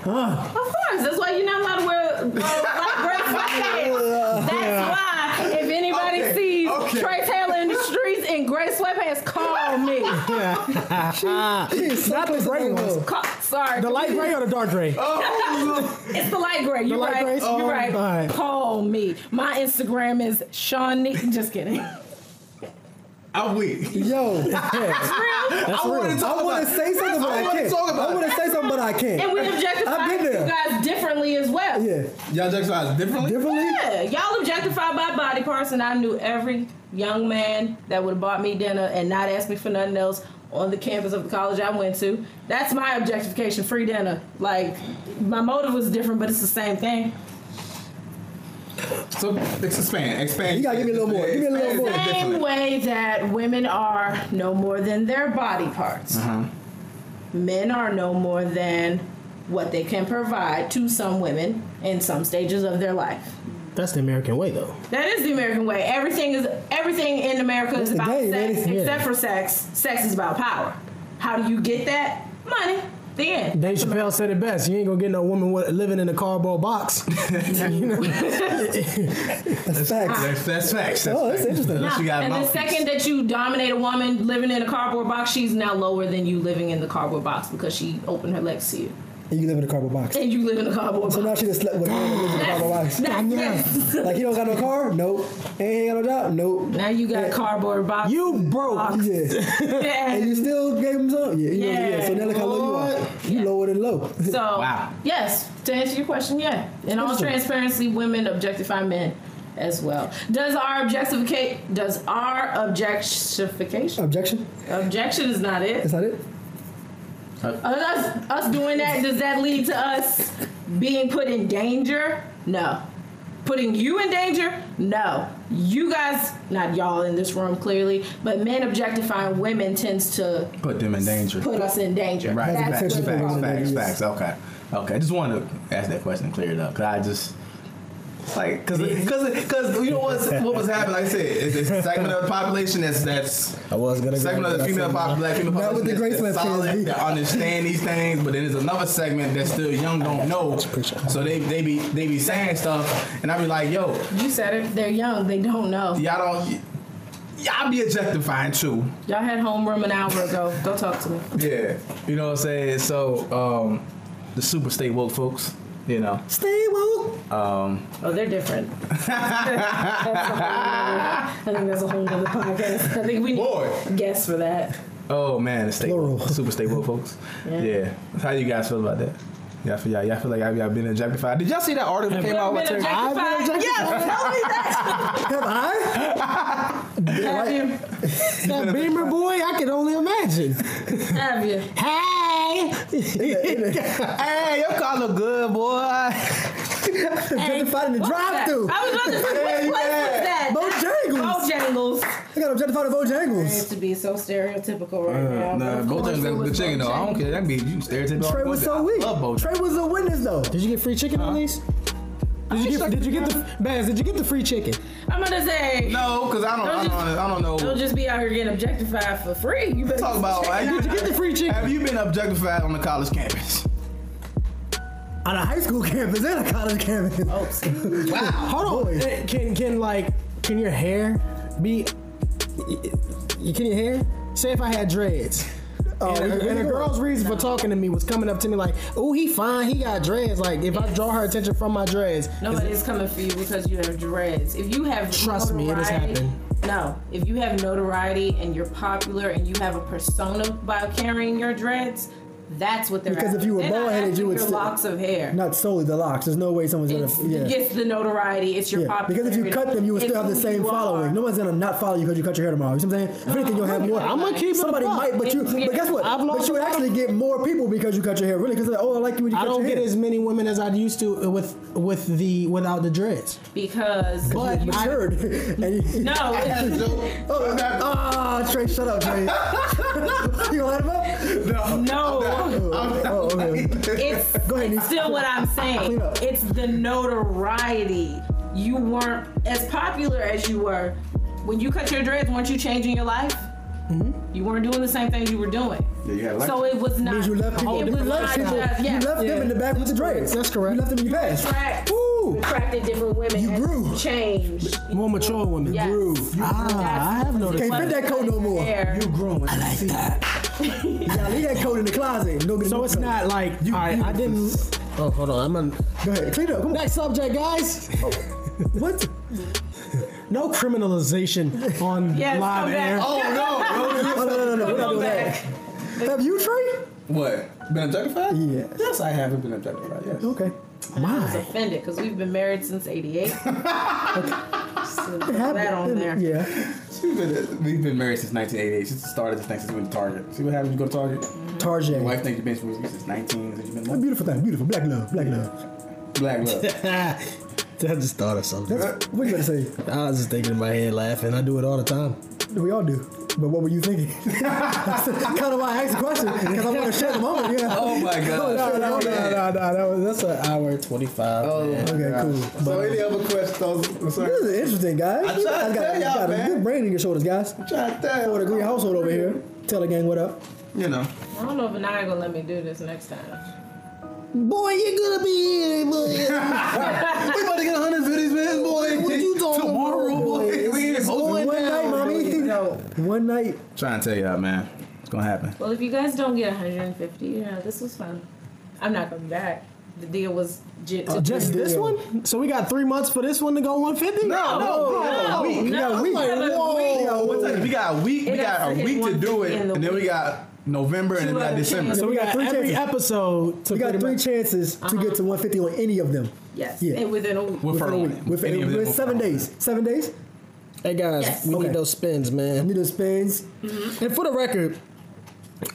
Huh? Of course, that's why you're not allowed to wear uh, like [LAUGHS] gray sweatpants. That's why if anybody Okay, sees okay. Trey Taylor in the streets in gray sweatpants, call me. [LAUGHS] Not the gray ones. Call, sorry, The light gray or the dark gray? [LAUGHS] it's the light gray. You're light right. grays? You're Oh, right. Call me. My Instagram is Sean. Ne- Just kidding. I'm weak. Yo, [LAUGHS] That's I real. want to I want to say something, but I I wanna can't. talk about I want to say something, but I can't. And we objectify I've been you guys differently as well. Yeah, Y'all objectify us differently. differently. Yeah, y'all objectify my body parts, and I knew every young man that would have bought me dinner and not asked me for nothing else on the campus of the college I went to. That's my objectification, free dinner. Like, my motive was different, but it's the same thing. So expand, expand. You gotta give me a little more. Give me a little Expand more. it Same way that women are no more than their body parts. Uh-huh. Men are no more than what they can provide to some women in some stages of their life. That's the American way, though. That is the American way. Everything is everything in America is about game, sex, man. except Yeah. for sex. Sex is about power. How do you get that? Money. The end. Dave Chappelle said it best. You ain't gonna get no woman with, living in a cardboard box. [LAUGHS] You know? [LAUGHS] That's facts. That's, that's facts. That's Oh, that's facts. interesting. Unless you got and the mouthpiece. second that you dominate a woman living in a cardboard box, she's now lower than you living in the cardboard box because she opened her legs to you. And you live in a cardboard box. And you live in a cardboard So box. So now she just slept with lives in a cardboard box. [LAUGHS] That's- yes. Like he don't got no car? Nope. And Ain't got no job? Nope. Now you got cardboard box. You broke. box. Yeah. [LAUGHS] And you still gave him some? Yeah. You know, yeah. Yeah. So now look how low you are. You lower than low. So [LAUGHS] Wow. yes, to answer your question, yeah. In all transparency, women objectify men as well. Does our objectificate does our objectification Objection? objection is not it. Is that it? Us, us doing that, does that lead to us being put in danger? No. Putting you in danger? No. You guys, not y'all in this room clearly, but men objectifying women tends to Put them in danger. put us in danger. Right. That's Facts. what Facts. Facts. Facts. Okay. Okay. I just wanted to ask that question and clear it up because I just Like, cause, cause, cause you know what's, what was happening? Like I said, it's, it's a segment of the population that's that's I was gonna go segment of the female that. pop, black female Not with population the that's, Graceland that's solid, that understand these things, but then there's another segment that's still young, don't know. So they they be they be saying stuff, and I be like, yo, You said it. They're young. They don't know. y'all don't. Y'all be objectifying too. Y'all had homeroom an hour ago. Go talk to me. Yeah. You know what I'm saying? So, um, the super stay woke folks, you know. Stay woke. Um, Oh, they're different. [LAUGHS] That's a whole nother- I think that's a whole other podcast. I think we need Boy. guests for that. oh man, the stay woke, [LAUGHS] super stay woke folks. Yeah. Yeah. How you guys feel about that? Y'all feel, y'all, y'all feel like y'all, y'all been objectified? Did y'all see that article that came out? Been about Terry- objectified? Yes, tell me that. Have I? Have you? That Beamer boy, I can only imagine. Have you? Hey, Hey, your car look good, boy. Objectified in the drive-through. I was about to say, Yeah, what yeah. place was that? Bojangles. Bojangles. I got objectified in Bojangles. Used to be so stereotypical right uh, now. Nah, of course Bojangles it got was good chicken though. I don't care. That be you stereotypical. Trey was so I weak. love Bojangles. Trey was a witness though. did you get free chicken on these? Did you get? Did you get the Baz? Did you get the free chicken? I'm gonna say. No, because I don't, I don't, I don't know. Don't just be out here getting objectified for free. You better Talk about like, it you. Get the free chicken. Have you been objectified on the college campus? On a high school campus and a college campus. Oh, see. Hold on. Boy. Can can like can your hair be? y- y- Can your hair? Say if I had dreads. Oh, and, a, and a girl's reason for talking to me was coming up to me like, "Oh, he fine. He got dreads." Like, if I draw her attention from my dreads, Nobody's coming for you because you have dreads. If you have Trust me, it has happened. No, if you have notoriety and you're popular and you have a persona by carrying your dreads, that's what they're Because if you were They're not bald-headed, you would your still- locks of hair. Not solely the locks. There's no way someone's gonna. It's, yeah. it's the notoriety. It's your Yeah, popularity. because if you cut them, you would still have the same following. are. No one's gonna not follow you because you cut your hair tomorrow. You see what I'm saying? If anything, you'll have more. I'm gonna keep Somebody buck. might, but you. Yeah. But guess what? I've But you would actually get more people because you cut your hair. Really? Because oh, I like you when you I don't get as many women as I used to uh, with with the without the dreads. because But You I- matured. [LAUGHS] and you, no, [LAUGHS] it's, [LAUGHS] Oh, oh, Trey, shut up, Trey. you gonna let him up? no. Oh, okay. [LAUGHS] it's, Go ahead, it's still what I'm saying. It's the notoriety. You weren't as popular as you were when you cut your dreads. weren't you changing your life? You weren't doing the same things you were doing. Yeah, you had So it was not. Means you left people. it was not people, just. you Yeah. left them in the back with the dreads. That's correct. You left them in your past. Attract, Woo! attracted different women. You grew. Changed. More mature women. Yes. grew. Ah, I have noticed. Can't fit that coat no more. Hair. growing. I like that. You gotta leave that coat in the closet. Nobody So it's not like all right. I didn't. Oh, hold on. I'm on. Go ahead, clean up. Come on. Next subject, guys. Oh. What? No criminalization on [LAUGHS] Yes, live air. Oh no! Oh, no, no, no, no. We're not Come doing that. Have you, Trey? what? Been objectified? Yeah. Yes, I haven't been objectified. Yes. Okay. I was offended because we've been married since '88. so put that on there. Yeah. We've been, we've been married since 1988. Since the start of this thing, since we went to Target. See what happens when you go to Target? Mm-hmm. Your Tarjay. wife thinks you've been with you since 19. Since you've A been beautiful thing. Beautiful. Black love. Black love. black love. [LAUGHS] [LAUGHS] I just thought of something. That's, what you gonna say? I was just thinking in my head, laughing. I do it all the time. We all do. But what were you thinking? [LAUGHS] That's kind of why I asked the question because I want to share the moment. Yeah. Oh my [LAUGHS] god. No, No, no, no, no, no. That was, that's an hour twenty-five. Oh, man. Okay, cool. So uh, any other questions? I'm sorry. This is interesting, guys. I You tried guys to got, tell you y'all, got a good brain in your shoulders, guys. Try to Four degree household over here. Tell the gang what up. You know. I don't know if Anaya gonna let me do this next time. Boy, you're gonna be here, boy. [LAUGHS] we about to get 100 videos, man, boy. What you talking Tomorrow, about, boy. boy? We It's going to- One night, mommy. No. One night. Trying to tell y'all, man. It's gonna happen. Well, if you guys don't get 150, you know, this was fun. I'm not coming back. The deal was j- uh, to Just this Yeah. one? So we got three months for this one to go 150? No, no, we- we got a no, week. we have a Whoa. We got a What time- We got a week. We It has got a week to do it, and then we got November, and then we got December. So we We got got three every chances. episode to We got three much- chances to get to 150 on any of them. Yes, Yeah. and within a week. We're Within a week. it. Within, Any of them within we're seven firm on. days. Seven days? Hey guys, Yes. we Okay. need those spins, man. We Need those spins. And for the record,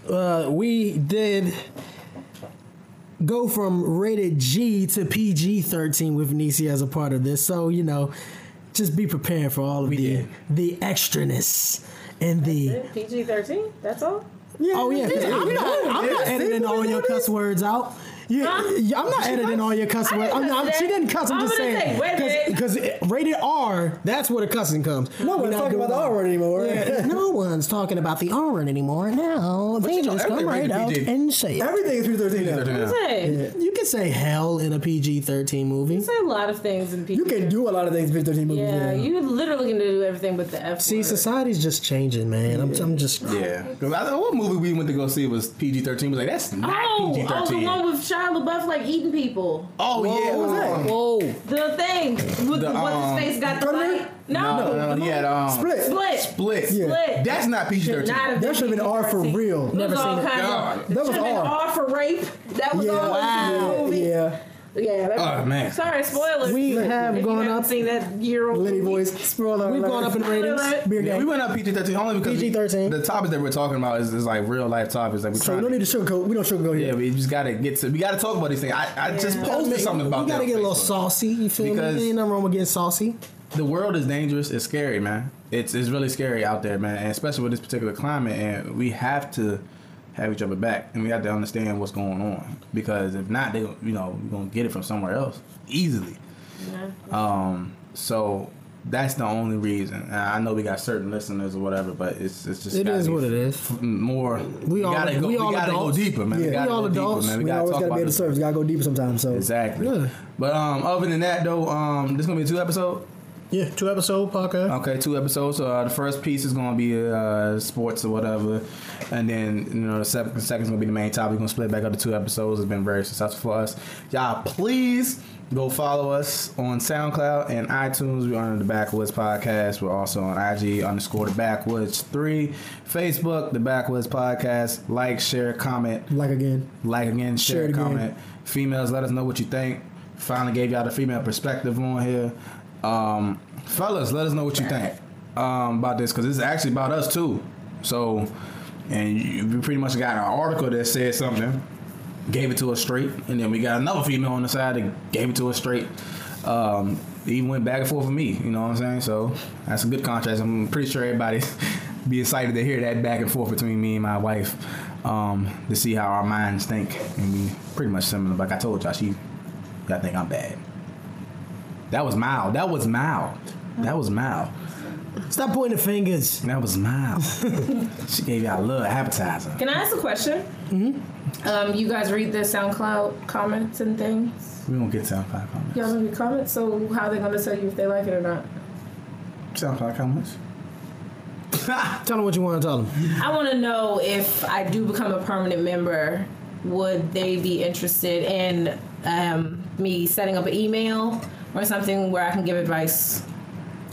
uh, we did go from rated G to PG 13 with Nisi as a part of this. So, you know, just be prepared for all of the did. the extraness and the. PG 13. That's all. Yeah, Oh, yeah, 'cause I'm not, I'm not editing all your cuss words out. Yeah, Huh? I'm not editing all your cuss I words. didn't I'm not, she didn't cuss. I'm I'm just gonna saying. say, wait a 'Cause minute. because rated R, that's where the cussing comes. No one's talking about the R word anymore. Yeah, no [LAUGHS] one's talking about the R word anymore. Now they just come right out and say it. Everything is PG-13 now. Say, You can say hell in a PG thirteen movie. say a lot of things in PG. You can do a lot of things in PG-13 movies. Yeah, Yeah, you literally can do everything but the F See, word. society's just changing, man. I'm, I'm just Yeah. 'Cause I what movie we went to go see was PG thirteen. Was like that's not Oh, PG oh, the thirteen. one with Shia LaBeouf like eating people. Oh yeah. what was that? whoa. The thing with The, what's um, his face got the Predator? fight. No, No, no, no, he had um Split. split. Split. Yeah. Split. That's not PG thirteen. That should have been R for real. Never seen it. kinds God. of. That was should R. R for rape. That was Yeah. all Wow. in the movie. Yeah. Yeah. That, Oh, man. Sorry, spoilers. We have if gone you up- Seen that year old Lenny voice. Spoiler We've alert. gone up in ratings. Beer Yeah, gang. we went up PG thirteen only because PG-13. the topics that we're talking about is, is like real life topics. Like we So trying. we don't need to sugarcoat. We don't sugarcoat here. yeah, here. we just gotta get to. We gotta talk about these things. I, I just Yeah. posted something about that. We gotta that get a little saucy. You feel Because- me? Ain't nothing wrong with getting saucy. the world is dangerous. It's scary, man. It's it's really scary out there, man. And especially with this particular climate, and we have to have each other back, and we have to understand what's going on. Because if not, they you know we're gonna get it from somewhere else easily. Yeah. Um, so that's the only reason. And I know we got certain listeners or whatever, but it's it's just It gotta is be what it is. f- More. We all- gotta go. we We, all gotta adults. go deeper, man. Yeah. We, We gotta all go adults. Deeper, man. We, We, gotta always talk gotta about be at the this. surface. Gotta go deeper sometimes. So Exactly. Yeah. But um, other than that though, um, this gonna be a two episode. Yeah, two episode podcast. Okay, two episodes. So uh, the first piece is gonna be uh, sports or whatever, and then you know the second, the second's gonna be the main topic. We're gonna split back up to two episodes. It's been very successful for us. Y'all, please go follow us on SoundCloud and iTunes. We're under the Backwoods Podcast. We're also on IG underscore the Backwoods Three, Facebook the Backwoods Podcast. Like, share, comment. like again. Like again, Share share, again. comment. Females, let us know what you think. Finally gave y'all the female perspective on here. Um, fellas, let us know what you think um, about this because it's actually about us too. So, and you, we pretty much got an article that said something, gave it to us straight, and then we got another female on the side that gave it to us straight. Um, even went back and forth with me. You know what I'm saying? So that's a good contrast. I'm pretty sure everybody [LAUGHS] be excited to hear that back and forth between me and my wife um, to see how our minds think, and we pretty much similar. Like I told y'all, she, y'all think I'm bad. That was mild. That was mild. That was mild. Stop pointing the fingers. That was mild. [LAUGHS] she gave y'all a little appetizer. Can I ask a question? Mm-hmm. Um, you guys read the SoundCloud comments and things. We won't get SoundCloud comments. Y'all don't read comments, so how are they gonna tell you if they like it or not? SoundCloud comments. [LAUGHS] Tell them what you want to tell them. I want to know if I do become a permanent member, would they be interested in um, me setting up an email or something where I can give advice,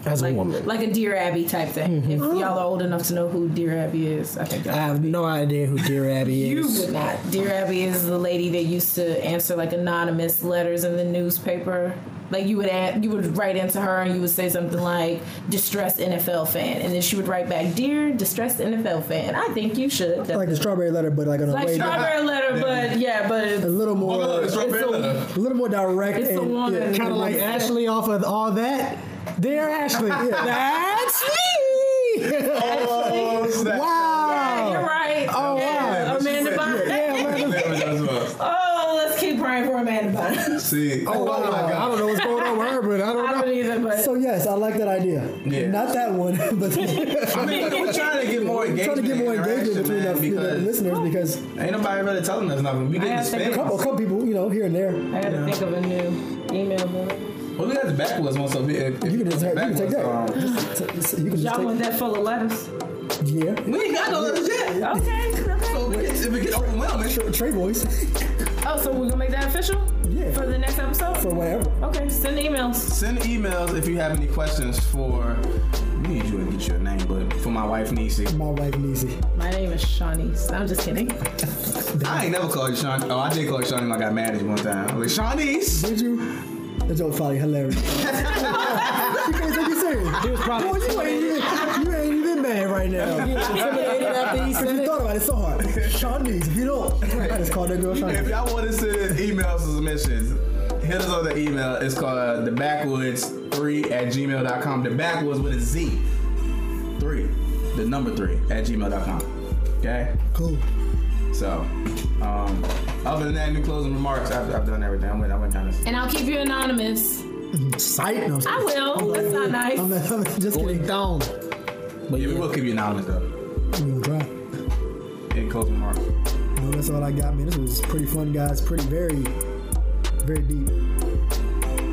As a like woman. like a Dear Abby type thing? Mm-hmm. If y'all are old enough to know who Dear Abby is, I think I have no idea who Dear [LAUGHS] Abby is. You would not. Dear Abby is the lady that used to answer like anonymous letters in the newspaper. Like you would add, you would write into her and you would say something like "distressed NFL fan," and then she would write back, "Dear distressed NFL fan, I think you should." Like the strawberry letter, but like on a like way strawberry letter, but yeah, but a little more, it's a, a little more direct. It's the and, woman. yeah, Kind of like Ashley off of all that. Dear Ashley, [LAUGHS] that's me. Oh, snap. wow. you're right. Oh, yeah, wow. Amanda Bynes. Yeah, Oh, let's keep praying for Amanda Bynes. See, Oh, wow. I don't know what's going on with her, but I I don't know. don't either, but So yes, I like that idea. Yeah. Not that one, [LAUGHS] but I mean, [LAUGHS] we're trying to get more engagement. trying to get more and engagement between man, the, you know, the because listeners because ain't nobody really telling us nothing. We I getting gotta think a couple, a couple people, you know, here and there. I gotta think of a new email. But Well, we got the backwoods one, so if, if You can just, you can take that. um, Just so you can y'all just want that full of letters? Yeah. we ain't got no letters yet. Okay. okay. So if it gets, if it gets overwhelming, Tra- Trey voice [LAUGHS] Oh, so we're gonna make that official? Yeah. For the next episode? for whatever. Okay, send emails. send emails if you have any questions for. We need you to get your name, but for my wife Nisi. My wife Niecy. My name is Shawnees. I'm just kidding. I ain't never called you Shawnee. Oh, I did call you Shawnee when I got mad at you one time. I was like, Shawnee's. Did you? That joke's probably hilarious. [LAUGHS] you can't take it serious. He was probably Boy, you ain't even, you ain't even mad right now. [LAUGHS] intimidated after he If you thought about it, it's so hard. Shawnees, if you don't, I just called that girl If Shawnees. y'all want to send emails or submissions, hit us on the email. It's called the backwoods3 at gmail.com. The backwoods with a Z. Three. The number three at gmail.com. Okay? Cool. So, um, other than that, new closing remarks. I've, I've done everything. I went, I went kind of. And I'll keep you anonymous Sight? No, I'm I will. That's not nice. I'm, I'm just Going kidding. down. But Yeah, we will keep you anonymous though. I'm gonna try. In closing remarks. No, that's all I got, man. This was pretty fun, guys. Pretty very, very deep.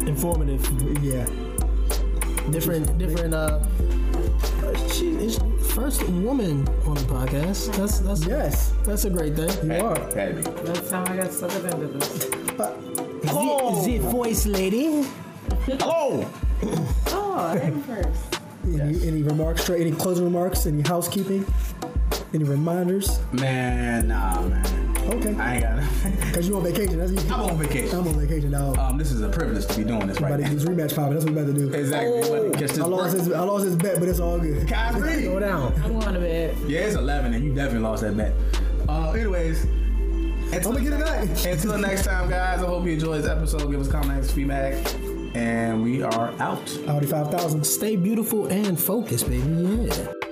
informative. Yeah. Different, different. Uh, she is first woman on the podcast. That's that's Yes. that's a great thing. You are. Had. That's how I got suckered into this. The, the voice lady. Oh. Oh, I am first. Any, any remarks? Trey? Any closing remarks? Any housekeeping? Any reminders? Man, nah, man. Okay. I ain't got nothing. [LAUGHS] Cause you on vacation. That's you. I'm on vacation. I'm on vacation now. Um, this is a privilege to be doing this right About to now. these rematch popping. That's what we about to do. Exactly. We about to catch this I lost break. his. I lost his bet, but it's all good. Kyrie. Go down. I'm going to bed. Yeah, it's 11, and you definitely lost that bet. Uh, anyways, I'm until, gonna get it back. until [LAUGHS] next time, guys. I hope you enjoyed this episode. Give us comments, feedback, and we are out. Audi 5000. Stay beautiful and focused, baby. Yeah.